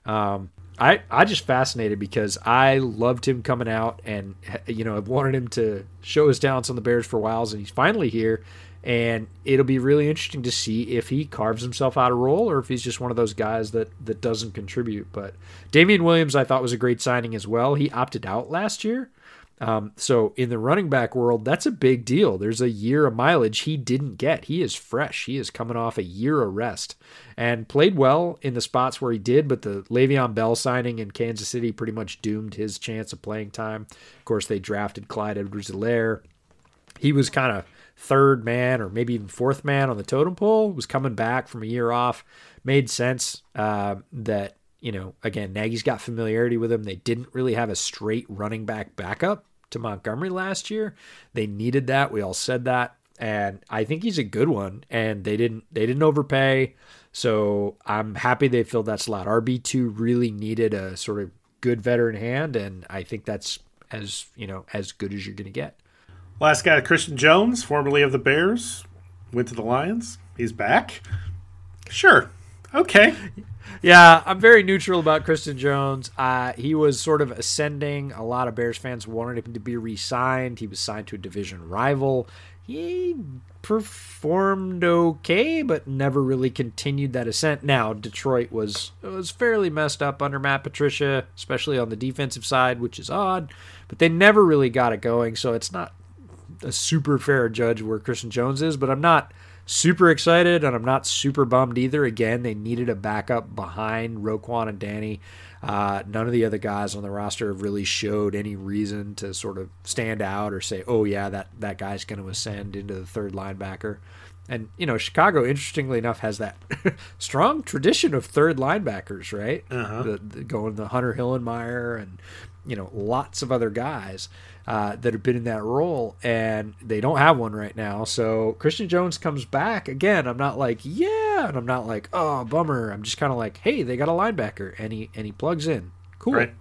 Um, I, I just fascinated because I loved him coming out and you know I've wanted him to show his talents on the Bears for a while and he's finally here and it'll be really interesting to see if he carves himself out a role or if he's just one of those guys that that doesn't contribute. But Damien Williams, I thought was a great signing as well. He opted out last year. Um, so in the running back world, that's a big deal. There's a year of mileage he didn't get. He is fresh. He is coming off a year of rest and played well in the spots where he did. But the Le'Veon Bell signing in Kansas City pretty much doomed his chance of playing time. Of course, they drafted Clyde Edwards-Helaire. He was kind of third man or maybe even fourth man on the totem pole, was coming back from a year off. Made sense uh, that, you know, again, Nagy's got familiarity with him. They didn't really have a straight running back backup to Montgomery last year. They needed that. We all said that. And I think he's a good one. And they didn't they didn't overpay. So I'm happy they filled that slot. RB2 really needed a sort of good veteran hand, and I think that's as you know as good as you're gonna get. Last guy, Christian Jones, formerly of the Bears, went to the Lions. He's back. Sure. Okay. Yeah, I'm very neutral about Christian Jones. Uh, he was sort of ascending. A lot of Bears fans wanted him to be re signed. He was signed to a division rival. He performed okay, but never really continued that ascent. Now, Detroit was was fairly messed up under Matt Patricia, especially on the defensive side, which is odd. But they never really got it going, so it's not a super fair judge where Christian Jones is, but I'm not super excited and I'm not super bummed either. Again, they needed a backup behind Roquan and Danny. Uh, none of the other guys on the roster have really showed any reason to sort of stand out or say, "Oh yeah, that that guy's going to ascend into the third linebacker." And you know, Chicago, interestingly enough, has that strong tradition of third linebackers, right? Uh-huh. The, the, going the Hunter Hillenmeyer and you know lots of other guys uh, that have been in that role, and they don't have one right now. So Christian Jones comes back again. I'm not like yeah, and I'm not like oh bummer. I'm just kind of like hey, they got a linebacker, and he and he plugs in. Cool. Right.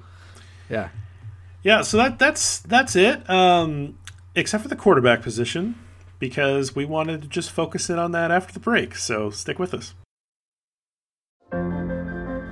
Yeah. Yeah. So that that's that's it. Um, except for the quarterback position, because we wanted to just focus in on that after the break. So stick with us.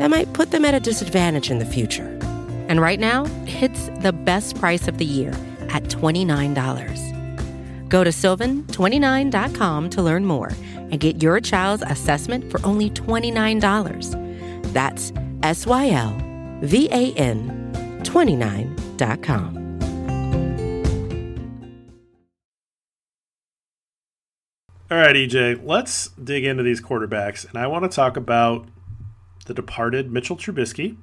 that might put them at a disadvantage in the future. And right now, it's the best price of the year at $29. Go to sylvan29.com to learn more and get your child's assessment for only $29. That's S Y L V A N 29.com. All right, EJ, let's dig into these quarterbacks. And I want to talk about the departed Mitchell Trubisky,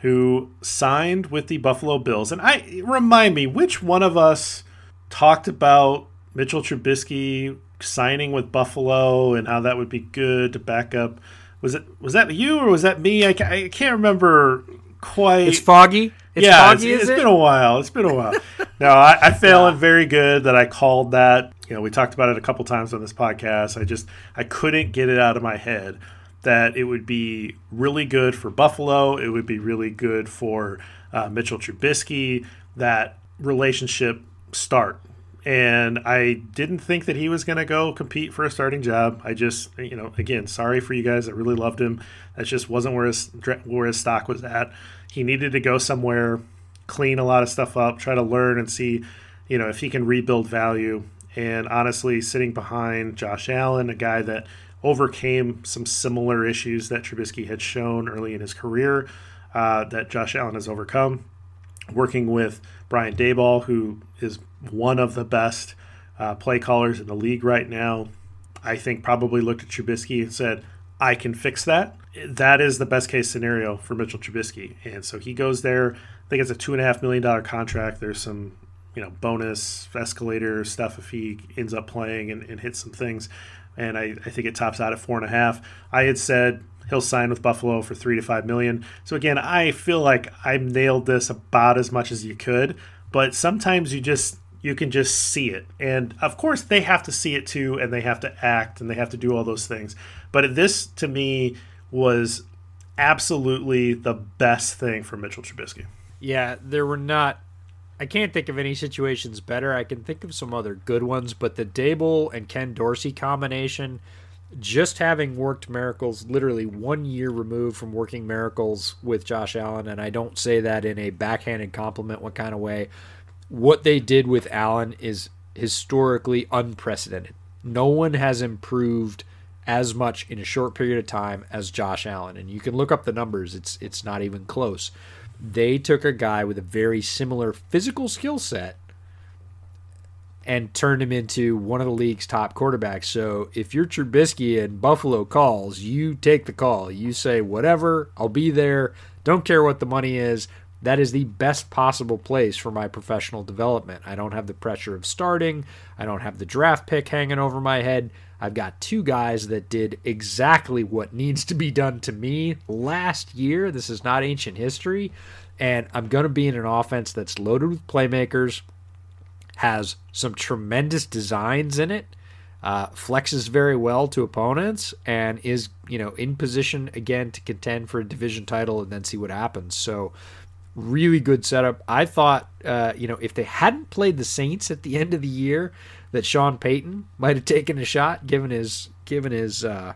who signed with the Buffalo Bills. And I remind me, which one of us talked about Mitchell Trubisky signing with Buffalo and how that would be good to back up? Was it was that you or was that me? I, I can't remember quite. It's foggy. It's yeah, foggy, it's, it's been a while. It's been a while. no, I, I feeling yeah. very good that I called that. You know, we talked about it a couple times on this podcast. I just I couldn't get it out of my head that it would be really good for Buffalo. It would be really good for uh, Mitchell Trubisky. That relationship start. And I didn't think that he was going to go compete for a starting job. I just, you know, again, sorry for you guys. I really loved him. That just wasn't where his where his stock was at. He needed to go somewhere, clean a lot of stuff up, try to learn and see, you know, if he can rebuild value. And honestly, sitting behind Josh Allen, a guy that overcame some similar issues that Trubisky had shown early in his career, uh, that Josh Allen has overcome working with Brian Daboll, who is one of the best uh, play callers in the league right now. I think probably looked at Trubisky and said, I can fix that. That is the best case scenario for Mitchell Trubisky. And so he goes there. I think it's a two and a half million dollar contract. There's some, you know, bonus escalator stuff if he ends up playing and, and hits some things. And I, I think it tops out at four and a half. I had said He'll sign with Buffalo for three to five million. So again, I feel like I nailed this about as much as you could, but sometimes you just you can just see it. And of course they have to see it too and they have to act and they have to do all those things. But this to me was absolutely the best thing for Mitchell Trubisky. Yeah, there were not I can't think of any situations better. I can think of some other good ones, but the Daboll and Ken Dorsey combination just having worked miracles literally one year removed from working miracles with Josh Allen, and I don't say that in a backhanded compliment what kind of way. What they did with Allen is historically unprecedented. No one has improved as much in a short period of time as Josh Allen. And you can look up the numbers, it's it's not even close. They took a guy with a very similar physical skill set and turned him into one of the league's top quarterbacks. So if you're Trubisky and Buffalo calls, you take the call. You say, whatever, I'll be there. Don't care what the money is. That is the best possible place for my professional development. I don't have the pressure of starting. I don't have the draft pick hanging over my head. I've got two guys that did exactly what needs to be done to me last year. This is not ancient history. And I'm going to be in an offense that's loaded with playmakers has some tremendous designs in it, uh, flexes very well to opponents, and is you know in position again to contend for a division title and then see what happens. So really good setup. I thought uh, you know if they hadn't played the Saints at the end of the year, that Sean Payton might have taken a shot given his given his uh,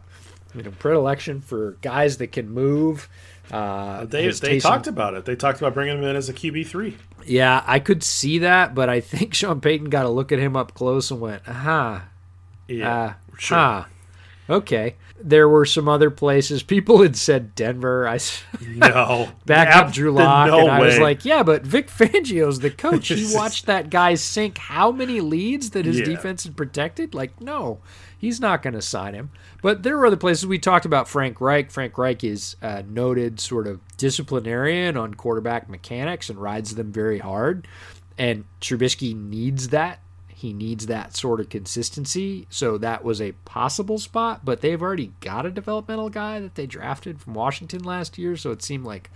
you know predilection for guys that can move. Uh, they they talked about it. They talked about bringing him in as a QB three. Yeah, I could see that, but I think Sean Payton got to look at him up close and went, "Aha, yeah, uh, sure. Huh. Okay. There were some other places. People had said Denver. I no back up Drew Lock, no and I way. was like, yeah, but Vic Fangio's the coach. he watched that guy sink how many leads that his yeah. defense had protected? Like, no, he's not going to sign him. But there were other places we talked about Frank Reich. Frank Reich is a noted sort of disciplinarian on quarterback mechanics and rides them very hard. And Trubisky needs that he needs that sort of consistency. So that was a possible spot, but they've already got a developmental guy that they drafted from Washington last year. So it seemed like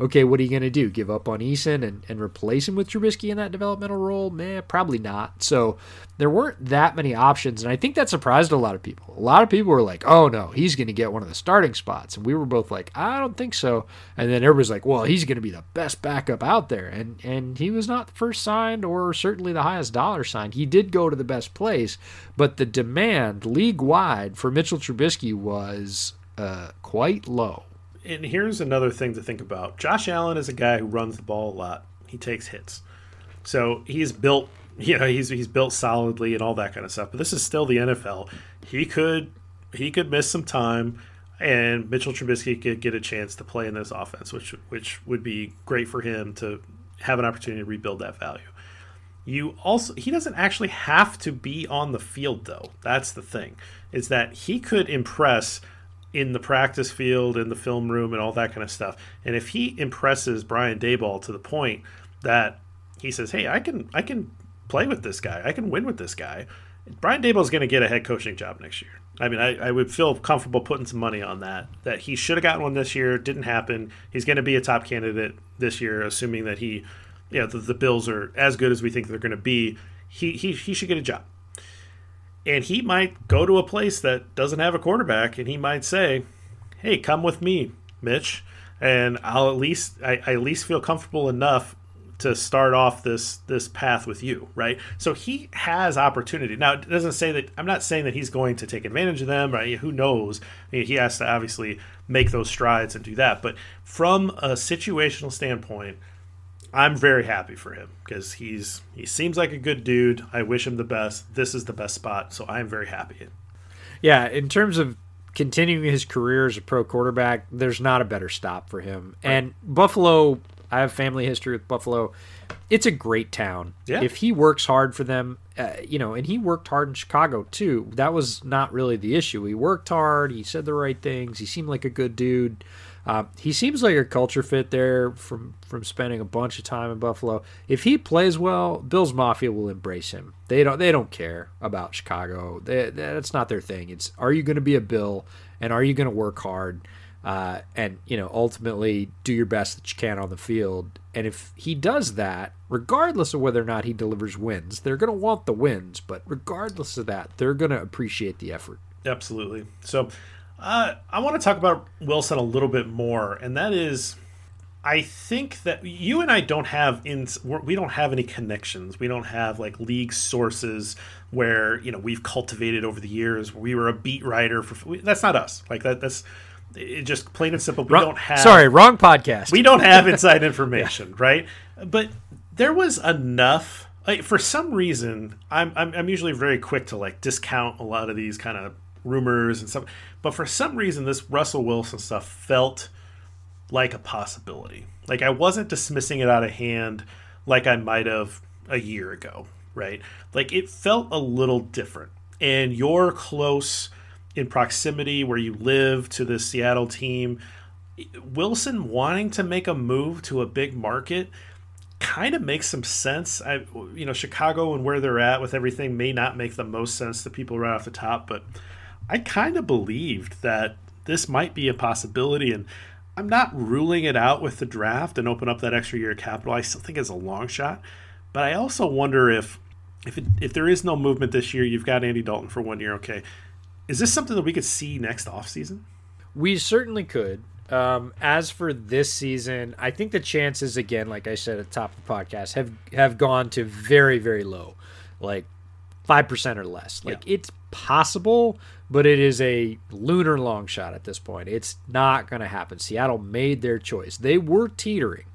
okay, what are you going to do? Give up on Eason and, and replace him with Trubisky in that developmental role? Meh, probably not. So there weren't that many options. And I think that surprised a lot of people. A lot of people were like, oh no, he's going to get one of the starting spots. And we were both like, I don't think so. And then everybody's like, well, he's going to be the best backup out there. And, and he was not the first signed or certainly the highest dollar signed. He did go to the best place, but the demand league wide for Mitchell Trubisky was uh, quite low and here's another thing to think about. Josh Allen is a guy who runs the ball a lot. He takes hits. So he's built, you know, he's he's built solidly and all that kind of stuff. But this is still the NFL. He could he could miss some time and Mitchell Trubisky could get a chance to play in this offense, which which would be great for him to have an opportunity to rebuild that value. You also he doesn't actually have to be on the field though. That's the thing. Is that he could impress in the practice field, in the film room, and all that kind of stuff. And if he impresses Brian Daboll to the point that he says, "Hey, I can I can play with this guy. I can win with this guy," Brian Daboll is going to get a head coaching job next year. I mean, I, I would feel comfortable putting some money on that. That he should have gotten one this year, didn't happen. He's going to be a top candidate this year, assuming that he yeah, the, the Bills are as good as we think they're going to be, he, he he should get a job. And he might go to a place that doesn't have a quarterback, and he might say, "Hey, come with me, Mitch, and I'll at least I, I at least feel comfortable enough to start off this this path with you, right? So he has opportunity. Now it doesn't say that I'm not saying that he's going to take advantage of them, right? Who knows? I mean, he has to obviously make those strides and do that. But from a situational standpoint, I'm very happy for him because he's he seems like a good dude. I wish him the best. This is the best spot, so I'm very happy. Yeah, in terms of continuing his career as a pro quarterback, there's not a better stop for him. Right. And Buffalo I have family history with Buffalo. It's a great town. Yeah. If he works hard for them, uh, you know, and he worked hard in Chicago too. That was not really the issue. He worked hard. He said the right things. He seemed like a good dude. Uh, he seems like a culture fit there from from spending a bunch of time in Buffalo. If he plays well, Bills Mafia will embrace him. They don't they don't care about Chicago. They, that's not their thing. It's are you going to be a Bill and are you going to work hard? uh, and you know ultimately do your best that you can on the field. And if he does that, regardless of whether or not he delivers wins, they're going to want the wins. But regardless of that, they're going to appreciate the effort. Absolutely. So uh, I want to talk about Wilson a little bit more, and that is. I think that you and I don't have in we don't have any connections. We don't have like league sources where you know we've cultivated over the years. We were a beat writer for that's not us. Like that that's it just plain and simple. We wrong, don't have. Sorry, wrong podcast. We don't have inside information, yeah. right? But there was enough. Like, for some reason, I'm, I'm I'm usually very quick to like discount a lot of these kind of rumors and stuff. But for some reason, this Russell Wilson stuff felt like a possibility. Like I wasn't dismissing it out of hand like I might have a year ago, right? Like it felt a little different. And you're close in proximity where you live to the Seattle team. Wilson wanting to make a move to a big market kind of makes some sense. I, you know, Chicago and where they're at with everything may not make the most sense to people right off the top, but I kind of believed that this might be a possibility, and I'm not ruling it out with the draft and open up that extra year of capital. I still think it's a long shot, but I also wonder if if it, if there is no movement this year, you've got Andy Dalton for one year. Okay, is this something that we could see next offseason? We certainly could. Um, as for this season, I think the chances, again, like I said at the top of the podcast, have have gone to very, very low, like five percent or less. Like yeah. it's possible, but it is a lunar long shot at this point. It's not going to happen. Seattle made their choice. They were teetering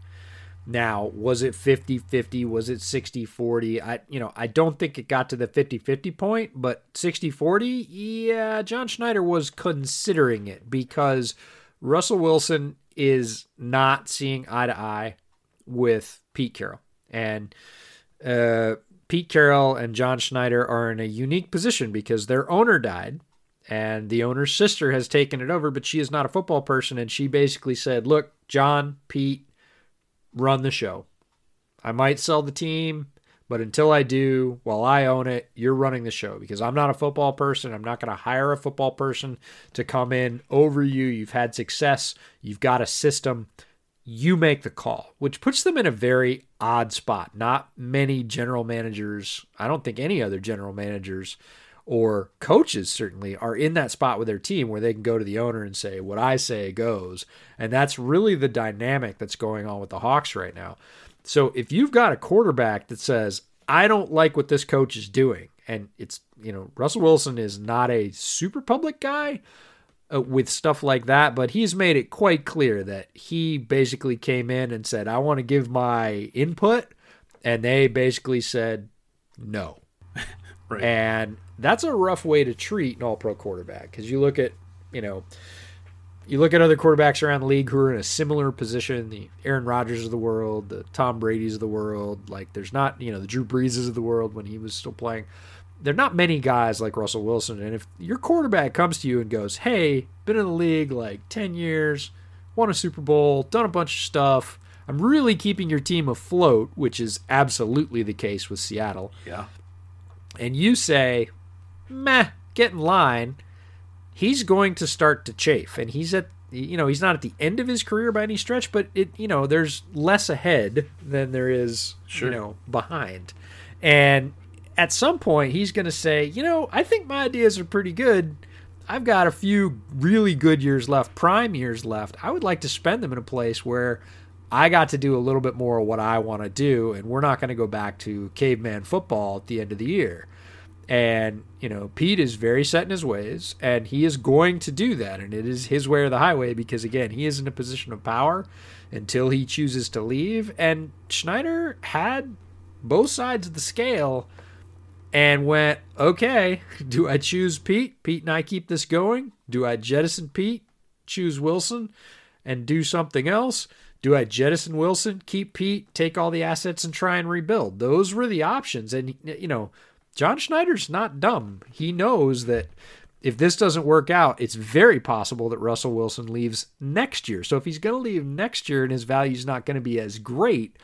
now, was it 50-50? Was it 60-40? I you know, I don't think it got to the 50-50 point, but 60-40, yeah, John Schneider was considering it because Russell Wilson is not seeing eye to eye with Pete Carroll. And uh, Pete Carroll and John Schneider are in a unique position because their owner died and the owner's sister has taken it over, but she is not a football person. And she basically said, Look, John, Pete, run the show. I might sell the team, but until I do, while I own it, you're running the show because I'm not a football person. I'm not going to hire a football person to come in over you. You've had success, you've got a system. You make the call, which puts them in a very odd spot. Not many general managers, I don't think any other general managers or coaches certainly are in that spot with their team where they can go to the owner and say what I say goes and that's really the dynamic that's going on with the Hawks right now. So if you've got a quarterback that says I don't like what this coach is doing and it's you know Russell Wilson is not a super public guy uh, with stuff like that but he's made it quite clear that he basically came in and said I want to give my input and they basically said no. right. And that's a rough way to treat an all pro quarterback because you look at, you know, you look at other quarterbacks around the league who are in a similar position, the Aaron Rodgers of the world, the Tom Brady's of the world. Like, there's not, you know, the Drew Breeses of the world when he was still playing. There are not many guys like Russell Wilson. And if your quarterback comes to you and goes, hey, been in the league like 10 years, won a Super Bowl, done a bunch of stuff, I'm really keeping your team afloat, which is absolutely the case with Seattle. Yeah. And you say, meh, get in line, he's going to start to chafe. And he's at you know, he's not at the end of his career by any stretch, but it, you know, there's less ahead than there is, sure. you know, behind. And at some point, he's going to say, you know, I think my ideas are pretty good. I've got a few really good years left, prime years left. I would like to spend them in a place where I got to do a little bit more of what I want to do, and we're not going to go back to caveman football at the end of the year. And, you know, Pete is very set in his ways, and he is going to do that. And it is his way or the highway because, again, he is in a position of power until he chooses to leave. And Schneider had both sides of the scale and went, okay, do I choose Pete? Pete and I keep this going? Do I jettison Pete, choose Wilson, and do something else? Do I jettison Wilson, keep Pete, take all the assets, and try and rebuild? Those were the options. And, you know, John Schneider's not dumb. He knows that if this doesn't work out, it's very possible that Russell Wilson leaves next year. So if he's going to leave next year and his value is not going to be as great,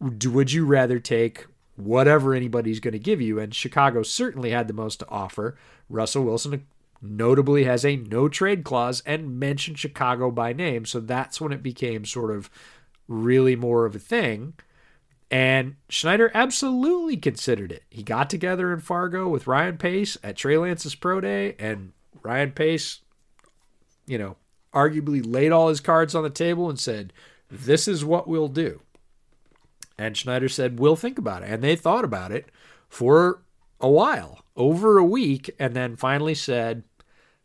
would you rather take whatever anybody's going to give you? And Chicago certainly had the most to offer. Russell Wilson notably has a no trade clause and mentioned Chicago by name. So that's when it became sort of really more of a thing. And Schneider absolutely considered it. He got together in Fargo with Ryan Pace at Trey Lance's Pro Day, and Ryan Pace, you know, arguably laid all his cards on the table and said, This is what we'll do. And Schneider said, We'll think about it. And they thought about it for a while, over a week, and then finally said,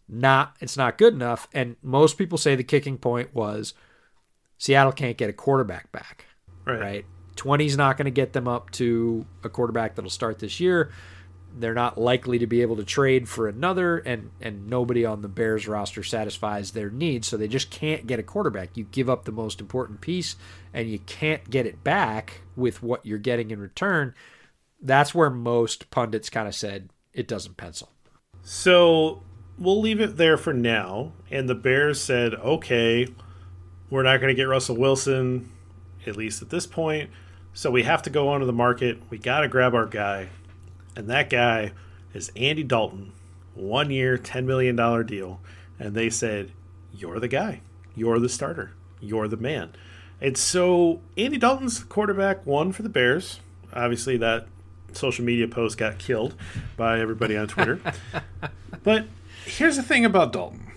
Nah, it's not good enough. And most people say the kicking point was Seattle can't get a quarterback back. Right. right? 20 is not going to get them up to a quarterback that'll start this year. They're not likely to be able to trade for another, and and nobody on the Bears roster satisfies their needs, so they just can't get a quarterback. You give up the most important piece, and you can't get it back with what you're getting in return. That's where most pundits kind of said it doesn't pencil. So we'll leave it there for now. And the Bears said, okay, we're not going to get Russell Wilson, at least at this point. So we have to go onto the market. We got to grab our guy. And that guy is Andy Dalton, one year, $10 million deal. And they said, You're the guy. You're the starter. You're the man. And so Andy Dalton's quarterback one for the Bears. Obviously, that social media post got killed by everybody on Twitter. but here's the thing about Dalton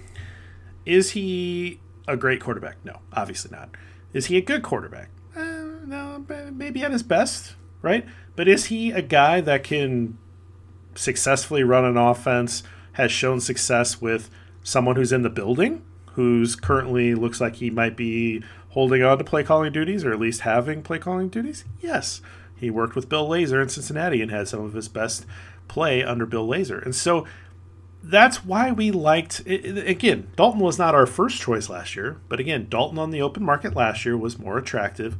Is he a great quarterback? No, obviously not. Is he a good quarterback? No, maybe at his best, right? But is he a guy that can successfully run an offense, has shown success with someone who's in the building, who's currently looks like he might be holding on to play calling duties or at least having play calling duties? Yes. He worked with Bill Lazor in Cincinnati and had some of his best play under Bill Lazor. And so that's why we liked again dalton was not our first choice last year but again dalton on the open market last year was more attractive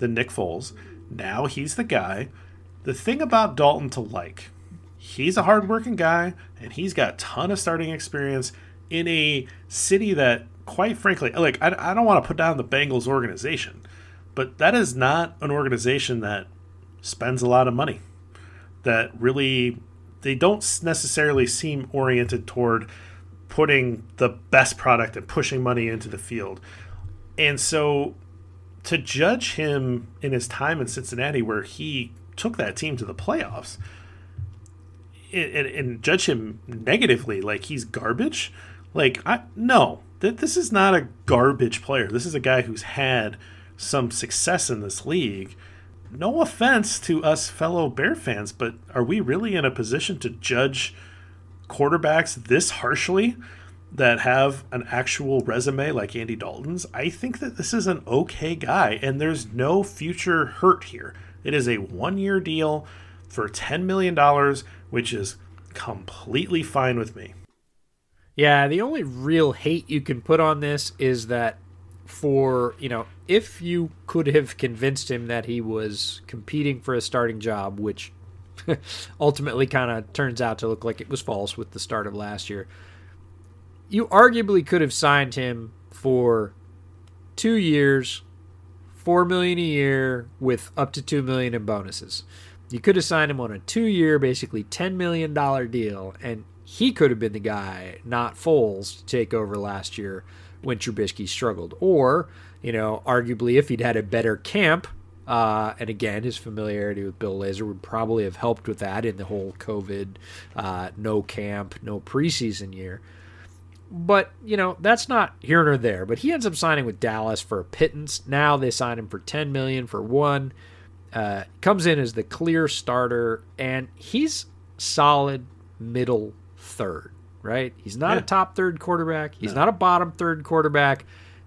than Nick Foles. Now he's the guy. The thing about Dalton to like, he's a hardworking guy and he's got a ton of starting experience in a city that, quite frankly, like I, I don't want to put down the Bengals organization, but that is not an organization that spends a lot of money. That really, they don't necessarily seem oriented toward putting the best product and pushing money into the field. And so to judge him in his time in Cincinnati, where he took that team to the playoffs, and, and judge him negatively, like he's garbage, like I no, that this is not a garbage player. This is a guy who's had some success in this league. No offense to us fellow Bear fans, but are we really in a position to judge quarterbacks this harshly? That have an actual resume like Andy Dalton's, I think that this is an okay guy and there's no future hurt here. It is a one year deal for $10 million, which is completely fine with me. Yeah, the only real hate you can put on this is that for, you know, if you could have convinced him that he was competing for a starting job, which ultimately kind of turns out to look like it was false with the start of last year you arguably could have signed him for two years, four million a year with up to two million in bonuses. You could have signed him on a two-year, basically ten million dollar deal, and he could have been the guy, not Foles, to take over last year when Trubisky struggled. Or, you know, arguably if he'd had a better camp, uh, and again, his familiarity with Bill Lazor would probably have helped with that in the whole COVID, uh, no camp, no preseason year. But, you know, that's not here nor there. But he ends up signing with Dallas for a pittance. Now they sign him for 10 million for one. Uh, comes in as the clear starter, and he's solid middle third, right? He's not yeah. a top third quarterback. He's no. not a bottom third quarterback.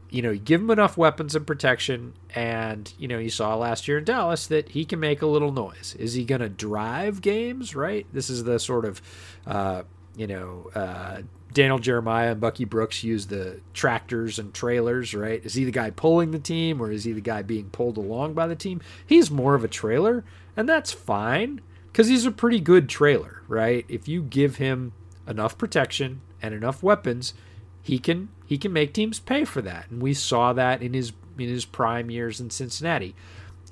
You know, you give him enough weapons and protection, and you know, you saw last year in Dallas that he can make a little noise. Is he going to drive games? Right. This is the sort of, uh, you know, uh, Daniel Jeremiah and Bucky Brooks use the tractors and trailers, right? Is he the guy pulling the team or is he the guy being pulled along by the team? He's more of a trailer, and that's fine because he's a pretty good trailer, right? If you give him enough protection and enough weapons, he can he can make teams pay for that, and we saw that in his in his prime years in Cincinnati.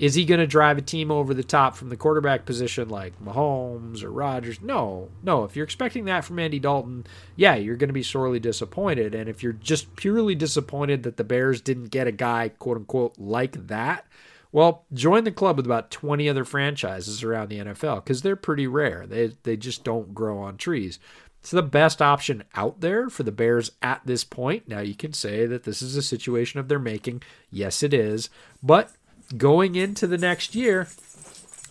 Is he going to drive a team over the top from the quarterback position like Mahomes or Rodgers? No, no. If you're expecting that from Andy Dalton, yeah, you're going to be sorely disappointed. And if you're just purely disappointed that the Bears didn't get a guy, quote unquote, like that, well, join the club with about 20 other franchises around the NFL because they're pretty rare. They, they just don't grow on trees. It's the best option out there for the Bears at this point. Now, you can say that this is a situation of their making. Yes, it is. But going into the next year,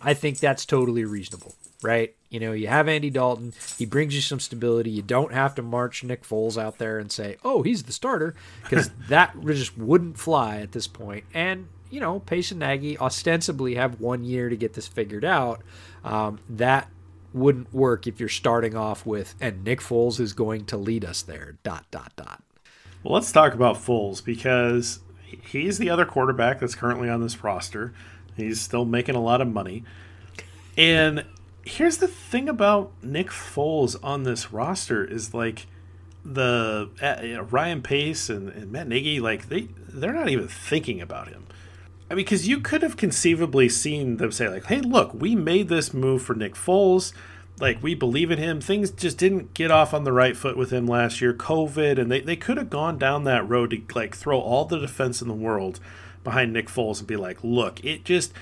I think that's totally reasonable, right? You know, you have Andy Dalton, he brings you some stability. You don't have to march Nick Foles out there and say, "Oh, he's the starter," because that just wouldn't fly at this point. And you know, Pace and Nagy ostensibly have one year to get this figured out. Um, that wouldn't work if you're starting off with, and Nick Foles is going to lead us there. Dot dot dot. Well, let's talk about Foles because he's the other quarterback that's currently on this roster. He's still making a lot of money. And here's the thing about Nick Foles on this roster is like the uh, Ryan Pace and, and Matt Nagy, like they they're not even thinking about him. I mean, because you could have conceivably seen them say like, "Hey, look, we made this move for Nick Foles like we believe in him. Things just didn't get off on the right foot with him last year. COVID, and they, they could have gone down that road to like throw all the defense in the world behind Nick Foles and be like, look, it just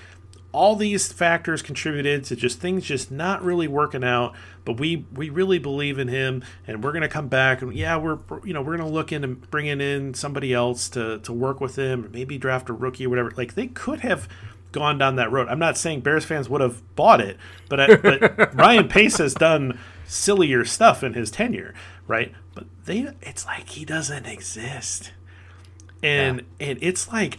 all these factors contributed to just things just not really working out. But we we really believe in him, and we're gonna come back. And yeah, we're you know we're gonna look into bringing in somebody else to to work with him, maybe draft a rookie or whatever. Like they could have gone down that road. I'm not saying Bears fans would have bought it, but, I, but Ryan Pace has done sillier stuff in his tenure, right? But they, it's like he doesn't exist, and yeah. and it's like,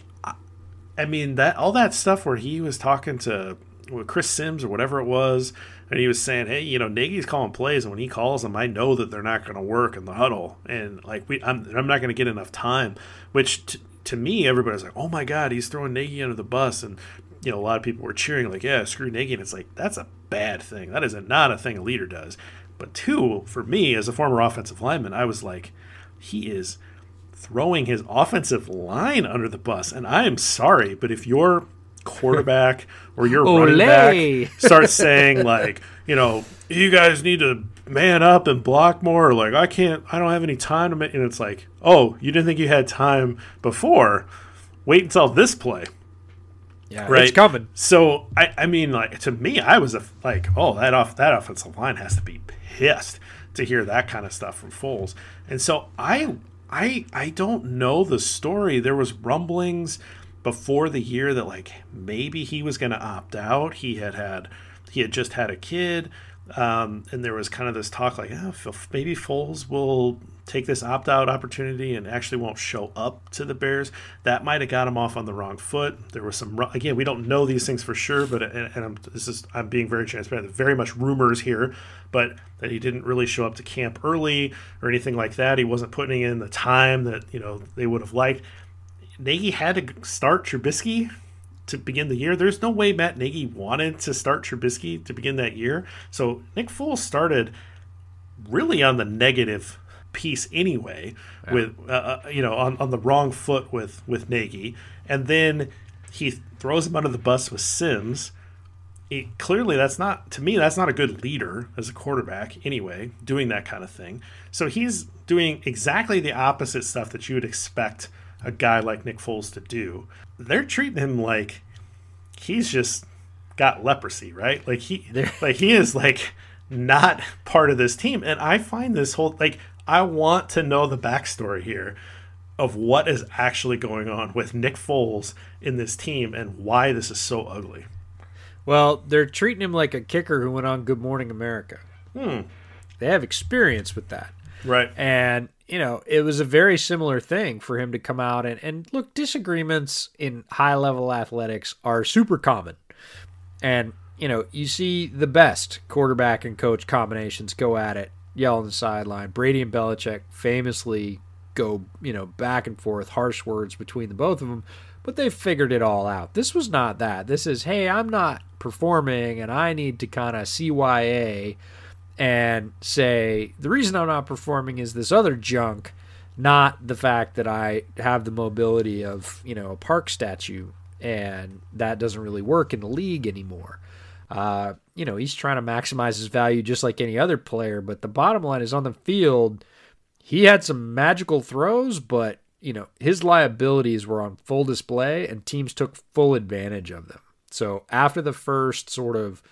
I mean that all that stuff where he was talking to with Chris Sims or whatever it was, and he was saying, "Hey, you know, Nagy's calling plays, and when he calls them, I know that they're not going to work in the huddle, and like we, I'm, I'm not going to get enough time." Which t- to me, everybody's like, "Oh my God, he's throwing Nagy under the bus," and you know, a lot of people were cheering like, "Yeah, screw Nagy," and it's like that's a bad thing. That is a, not a thing a leader does. But two, for me as a former offensive lineman, I was like, he is throwing his offensive line under the bus, and I am sorry, but if your quarterback or your running back starts saying like, you know, you guys need to man up and block more, like I can't, I don't have any time to make, and it's like, oh, you didn't think you had time before? Wait until this play. Yeah, right? it's coming. So I, I mean, like to me, I was a, like, oh, that off that offensive line has to be pissed to hear that kind of stuff from Foles. And so I, I, I don't know the story. There was rumblings before the year that like maybe he was going to opt out. He had had, he had just had a kid. Um, and there was kind of this talk like, oh, maybe Foles will take this opt out opportunity and actually won't show up to the Bears. That might have got him off on the wrong foot. There was some again, we don't know these things for sure, but and, and I'm, this is I'm being very transparent. Very much rumors here, but that he didn't really show up to camp early or anything like that. He wasn't putting in the time that you know they would have liked. Nagy had to start Trubisky to begin the year. There's no way Matt Nagy wanted to start Trubisky to begin that year. So Nick Foles started really on the negative piece anyway, yeah. with uh, uh, you know on, on the wrong foot with with Nagy, and then he throws him under the bus with Sims, it, clearly that's not to me that's not a good leader as a quarterback anyway doing that kind of thing so he's doing exactly the opposite stuff that you would expect a guy like nick foles to do they're treating him like he's just got leprosy right like he like he is like not part of this team and i find this whole like i want to know the backstory here of what is actually going on with nick foles in this team and why this is so ugly well, they're treating him like a kicker who went on Good Morning America. Hmm. They have experience with that. Right. And, you know, it was a very similar thing for him to come out and, and look, disagreements in high level athletics are super common. And, you know, you see the best quarterback and coach combinations go at it, yell on the sideline. Brady and Belichick famously go, you know, back and forth, harsh words between the both of them but they figured it all out. This was not that. This is, hey, I'm not performing and I need to kind of CYA and say, the reason I'm not performing is this other junk, not the fact that I have the mobility of, you know, a park statue and that doesn't really work in the league anymore. Uh, you know, he's trying to maximize his value just like any other player, but the bottom line is on the field, he had some magical throws, but you know, his liabilities were on full display and teams took full advantage of them. So after the first sort of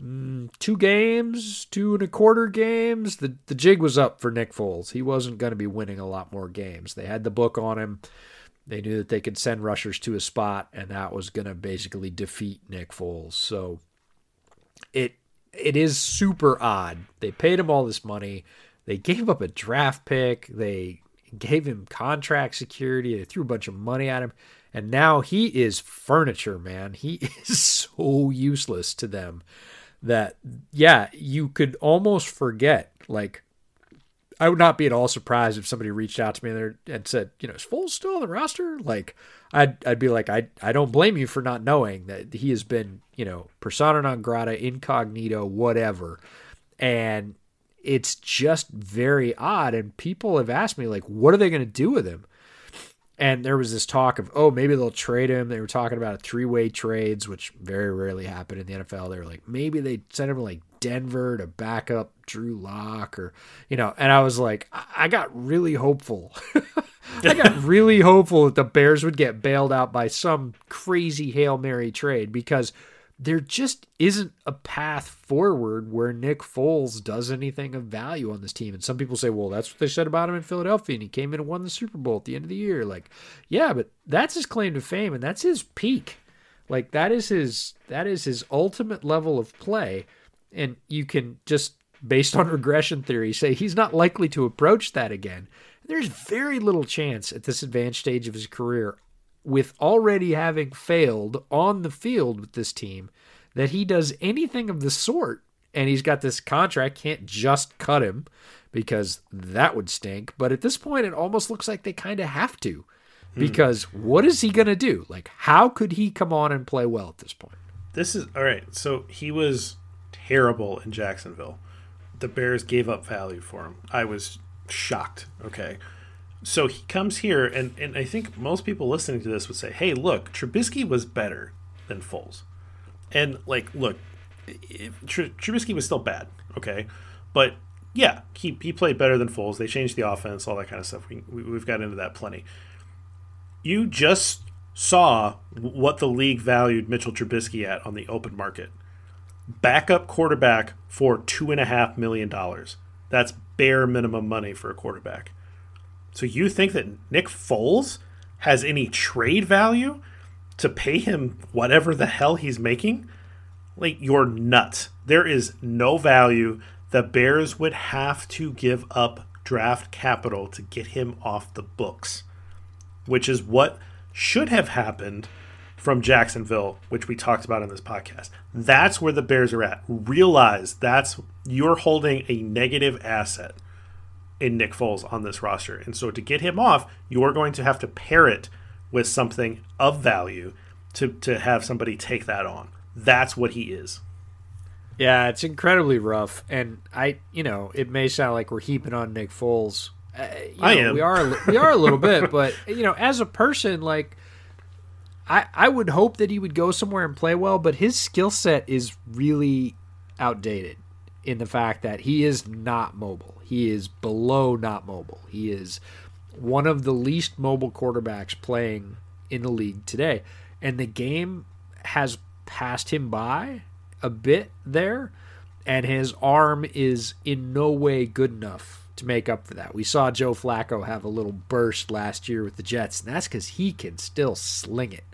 mm, two games, two and a quarter games, the, the jig was up for Nick Foles. He wasn't going to be winning a lot more games. They had the book on him. They knew that they could send rushers to a spot, and that was going to basically defeat Nick Foles. So it it is super odd. They paid him all this money. They gave up a draft pick. They gave him contract security. They threw a bunch of money at him. And now he is furniture, man. He is so useless to them that, yeah, you could almost forget. Like, I would not be at all surprised if somebody reached out to me and, and said, you know, is Foles still on the roster? Like, I'd, I'd be like, I, I don't blame you for not knowing that he has been, you know, persona non grata, incognito, whatever. And it's just very odd. And people have asked me, like, what are they going to do with him? And there was this talk of, oh, maybe they'll trade him. They were talking about three way trades, which very rarely happen in the NFL. They were like, maybe they send him to like Denver to back up Drew Lock or, you know, and I was like, I got really hopeful. I got really hopeful that the Bears would get bailed out by some crazy Hail Mary trade because there just isn't a path forward where Nick Foles does anything of value on this team. And some people say, well, that's what they said about him in Philadelphia, and he came in and won the Super Bowl at the end of the year. Like, yeah, but that's his claim to fame, and that's his peak. Like that is his that is his ultimate level of play. And you can just based on regression theory say he's not likely to approach that again. There's very little chance at this advanced stage of his career with already having failed on the field with this team that he does anything of the sort. And he's got this contract, can't just cut him because that would stink. But at this point, it almost looks like they kind of have to hmm. because hmm. what is he going to do? Like, how could he come on and play well at this point? This is all right. So he was terrible in Jacksonville. The Bears gave up value for him. I was shocked. Okay so he comes here, and, and I think most people listening to this would say, hey, look, Trubisky was better than Foles. And, like, look, Tr- Trubisky was still bad, okay? But, yeah, he, he played better than Foles. They changed the offense, all that kind of stuff. We, we, we've got into that plenty. You just saw what the league valued Mitchell Trubisky at on the open market. Backup quarterback for $2.5 million. That's bare minimum money for a quarterback. So you think that Nick Foles has any trade value to pay him whatever the hell he's making? Like you're nuts. There is no value. The Bears would have to give up draft capital to get him off the books, which is what should have happened from Jacksonville, which we talked about in this podcast. That's where the Bears are at. Realize that's you're holding a negative asset in Nick Foles on this roster. And so to get him off, you're going to have to pair it with something of value to, to have somebody take that on. That's what he is. Yeah, it's incredibly rough. And I, you know, it may sound like we're heaping on Nick Foles. Uh, I know, am. We are, we are a little bit, but you know, as a person, like I, I would hope that he would go somewhere and play well, but his skill set is really outdated in the fact that he is not mobile. He is below not mobile. He is one of the least mobile quarterbacks playing in the league today. And the game has passed him by a bit there, and his arm is in no way good enough to make up for that. We saw Joe Flacco have a little burst last year with the Jets, and that's because he can still sling it.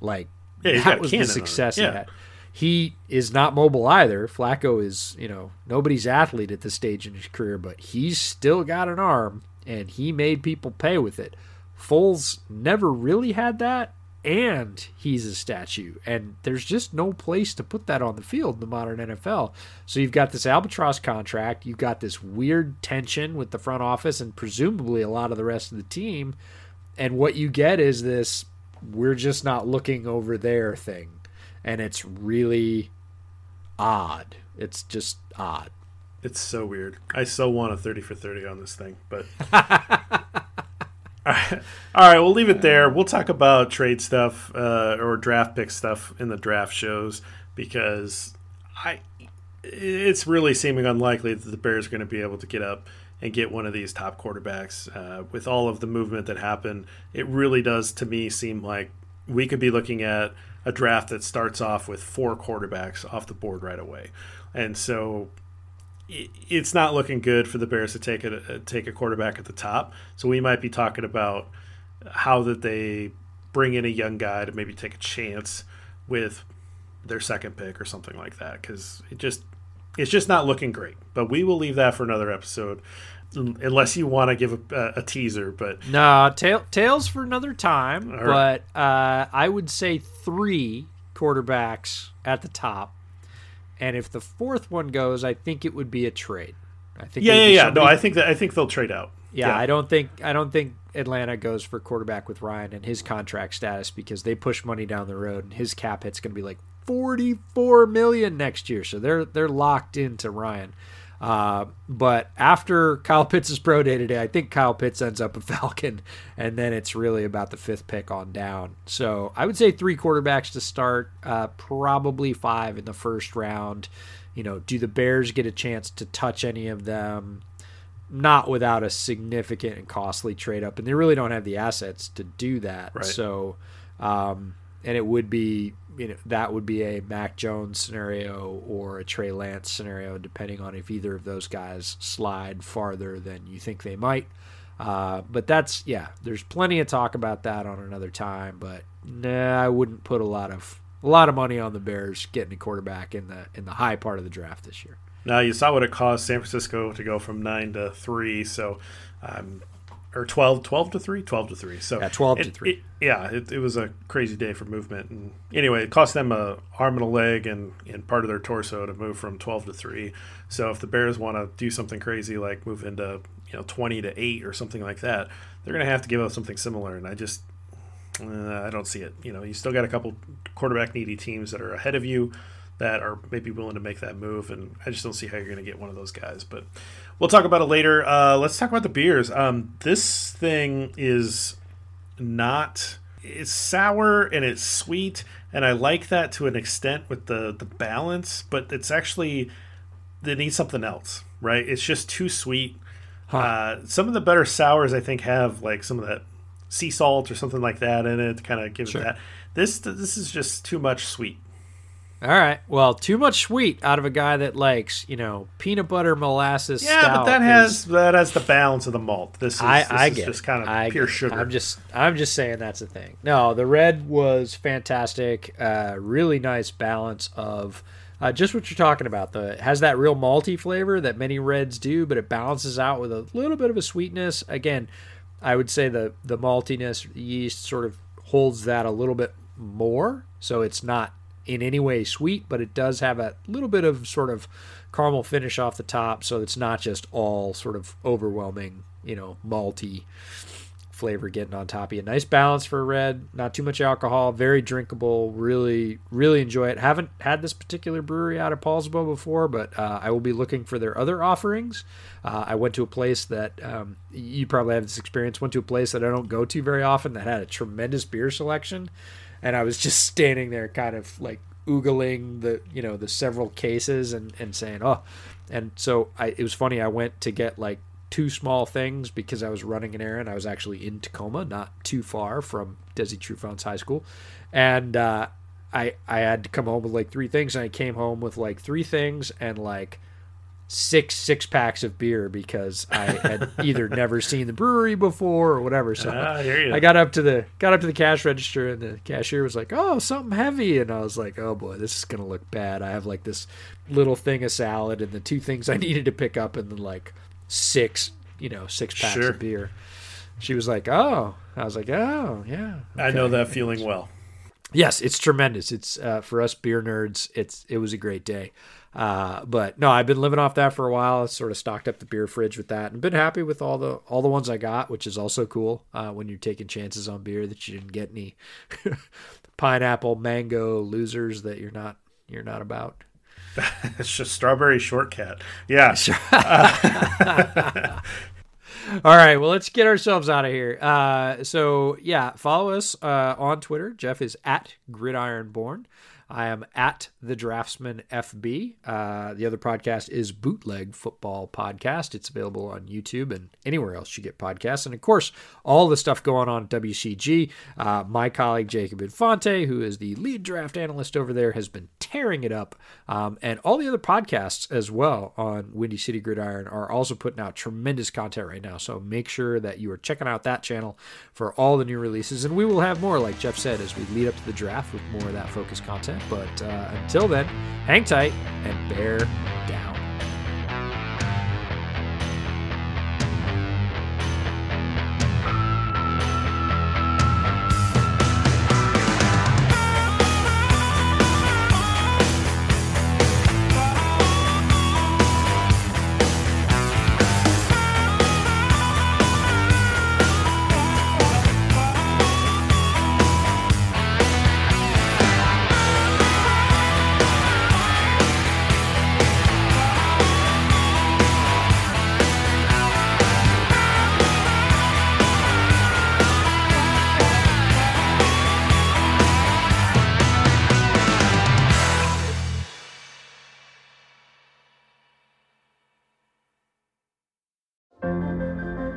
Like Yeah, that was the cannon on it. success Yeah. had. He is not mobile either. Flacco is, you know, nobody's athlete at this stage in his career, but he's still got an arm and he made people pay with it. Foles never really had that, and he's a statue. And there's just no place to put that on the field in the modern NFL. So you've got this albatross contract, you've got this weird tension with the front office and presumably a lot of the rest of the team. And what you get is this we're just not looking over there thing. And it's really odd. It's just odd. It's so weird. I so want a 30 for 30 on this thing, but. All right. All right, we'll leave it there. We'll talk about trade stuff uh, or draft pick stuff in the draft shows because I it's really seeming unlikely that the Bears are going to be able to get up and get one of these top quarterbacks uh, with all of the movement that happened. It really does to me seem like we could be looking at a draft that starts off with four quarterbacks off the board right away, and so it's not looking good for the Bears to take a uh, take a quarterback at the top. So we might be talking about how that they bring in a young guy to maybe take a chance with their second pick or something like that because it just it's just not looking great. But we will leave that for another episode, unless you want to give a, a teaser. But No, tail, tails for another time. All right. But uh, I would say three quarterbacks at the top, and if the fourth one goes, I think it would be a trade. I think. yeah, yeah, yeah. No, I think that I think they'll trade out. Yeah, I don't think I don't think Atlanta goes for quarterback with Ryan and his contract status because they push money down the road and his cap hit's going to be like 44 million next year. So they're they're locked into Ryan. Uh, but after Kyle Pitts' pro day today, I think Kyle Pitts ends up a Falcon, and then it's really about the fifth pick on down. So I would say three quarterbacks to start, uh, probably five in the first round. You know, do the Bears get a chance to touch any of them? not without a significant and costly trade up, and they really don't have the assets to do that. Right. So, um, and it would be you know that would be a Mac Jones scenario or a Trey Lance scenario, depending on if either of those guys slide farther than you think they might. Uh, but that's yeah, there's plenty of talk about that on another time. But nah, I wouldn't put a lot of a lot of money on the Bears getting a quarterback in the in the high part of the draft this year. Now you saw what it cost San Francisco to go from nine to three, so um, or 12, 12 to three, 12 to three. So Yeah, 12 to it- three. it- yeah, it, it was a crazy day for movement. And anyway, it cost them a arm and a leg and, and part of their torso to move from twelve to three. So if the Bears want to do something crazy like move into you know twenty to eight or something like that, they're going to have to give up something similar. And I just uh, I don't see it. You know, you still got a couple quarterback needy teams that are ahead of you that are maybe willing to make that move, and I just don't see how you're going to get one of those guys. But we'll talk about it later. Uh, let's talk about the beers. Um, this thing is not. It's sour and it's sweet, and I like that to an extent with the the balance. But it's actually they need something else, right? It's just too sweet. Uh, some of the better sours I think have like some of that sea salt or something like that in it to kind of give Sure. it that. This this is just too much sweet. All right. Well, too much sweet out of a guy that likes, you know, peanut butter molasses. Yeah, but that is- has that has the balance of the malt. This is I, this I is get just it. kind of I pure get it. sugar. I'm just I'm just saying that's a thing. No, the red was fantastic. Uh, really nice balance of uh, just what you're talking about. The it has that real malty flavor that many reds do, but it balances out with a little bit of a sweetness. Again, I would say the the maltiness yeast sort of holds that a little bit more, so it's not in any way sweet, but it does have a little bit of sort of caramel finish off the top, so it's not just all sort of overwhelming, you know, malty flavor getting on top of you. Nice balance for a red, not too much alcohol, very drinkable. Really, really enjoy it. Haven't had this particular brewery out of Poulsbo before, but uh, I will be looking for their other offerings. Uh, I went to a place that um, you probably have this experience. Went to a place that I don't go to very often that had a tremendous beer selection. And I was just standing there, kind of like oogling the you know the several cases and and saying oh, and so I it was funny. I went to get like two small things because I was running an errand. I was actually in Tacoma, not too far from Desi Trufant's high school, and uh, I I had to come home with like three things, and I came home with like three things and like six six packs of beer because I had either never seen the brewery before or whatever. So ah, I got up to the got up to the cash register and the cashier was like, "Oh, something heavy," and I was like, "Oh boy, this is gonna look bad." I have like this little thing of salad and the two things I needed to pick up and then like six, you know, six packs sure. of beer. She was like, "Oh," I was like, "Oh, yeah." Okay. I know that feeling well. Yes, it's tremendous. It's uh, for us beer nerds. It's it was a great day. Uh, but no, I've been living off that for a while. I sort of stocked up the beer fridge with that, and been happy with all the all the ones I got, which is also cool uh, when you're taking chances on beer that you didn't get any pineapple, mango losers that you're not you're not about. it's just strawberry shortcut. Yeah. All right, well, let's get ourselves out of here. Uh, so, yeah, follow us uh, on Twitter. Jeff is at Gridironborn. I am at the Draftsman FB. Uh, the other podcast is Bootleg Football Podcast. It's available on YouTube and anywhere else you get podcasts. And of course, all the stuff going on at WCG. Uh, my colleague Jacob Infante, who is the lead draft analyst over there, has been tearing it up. Um, and all the other podcasts as well on Windy City Gridiron are also putting out tremendous content right now. So make sure that you are checking out that channel for all the new releases. And we will have more, like Jeff said, as we lead up to the draft with more of that focused content. But uh, until then, hang tight and bear down.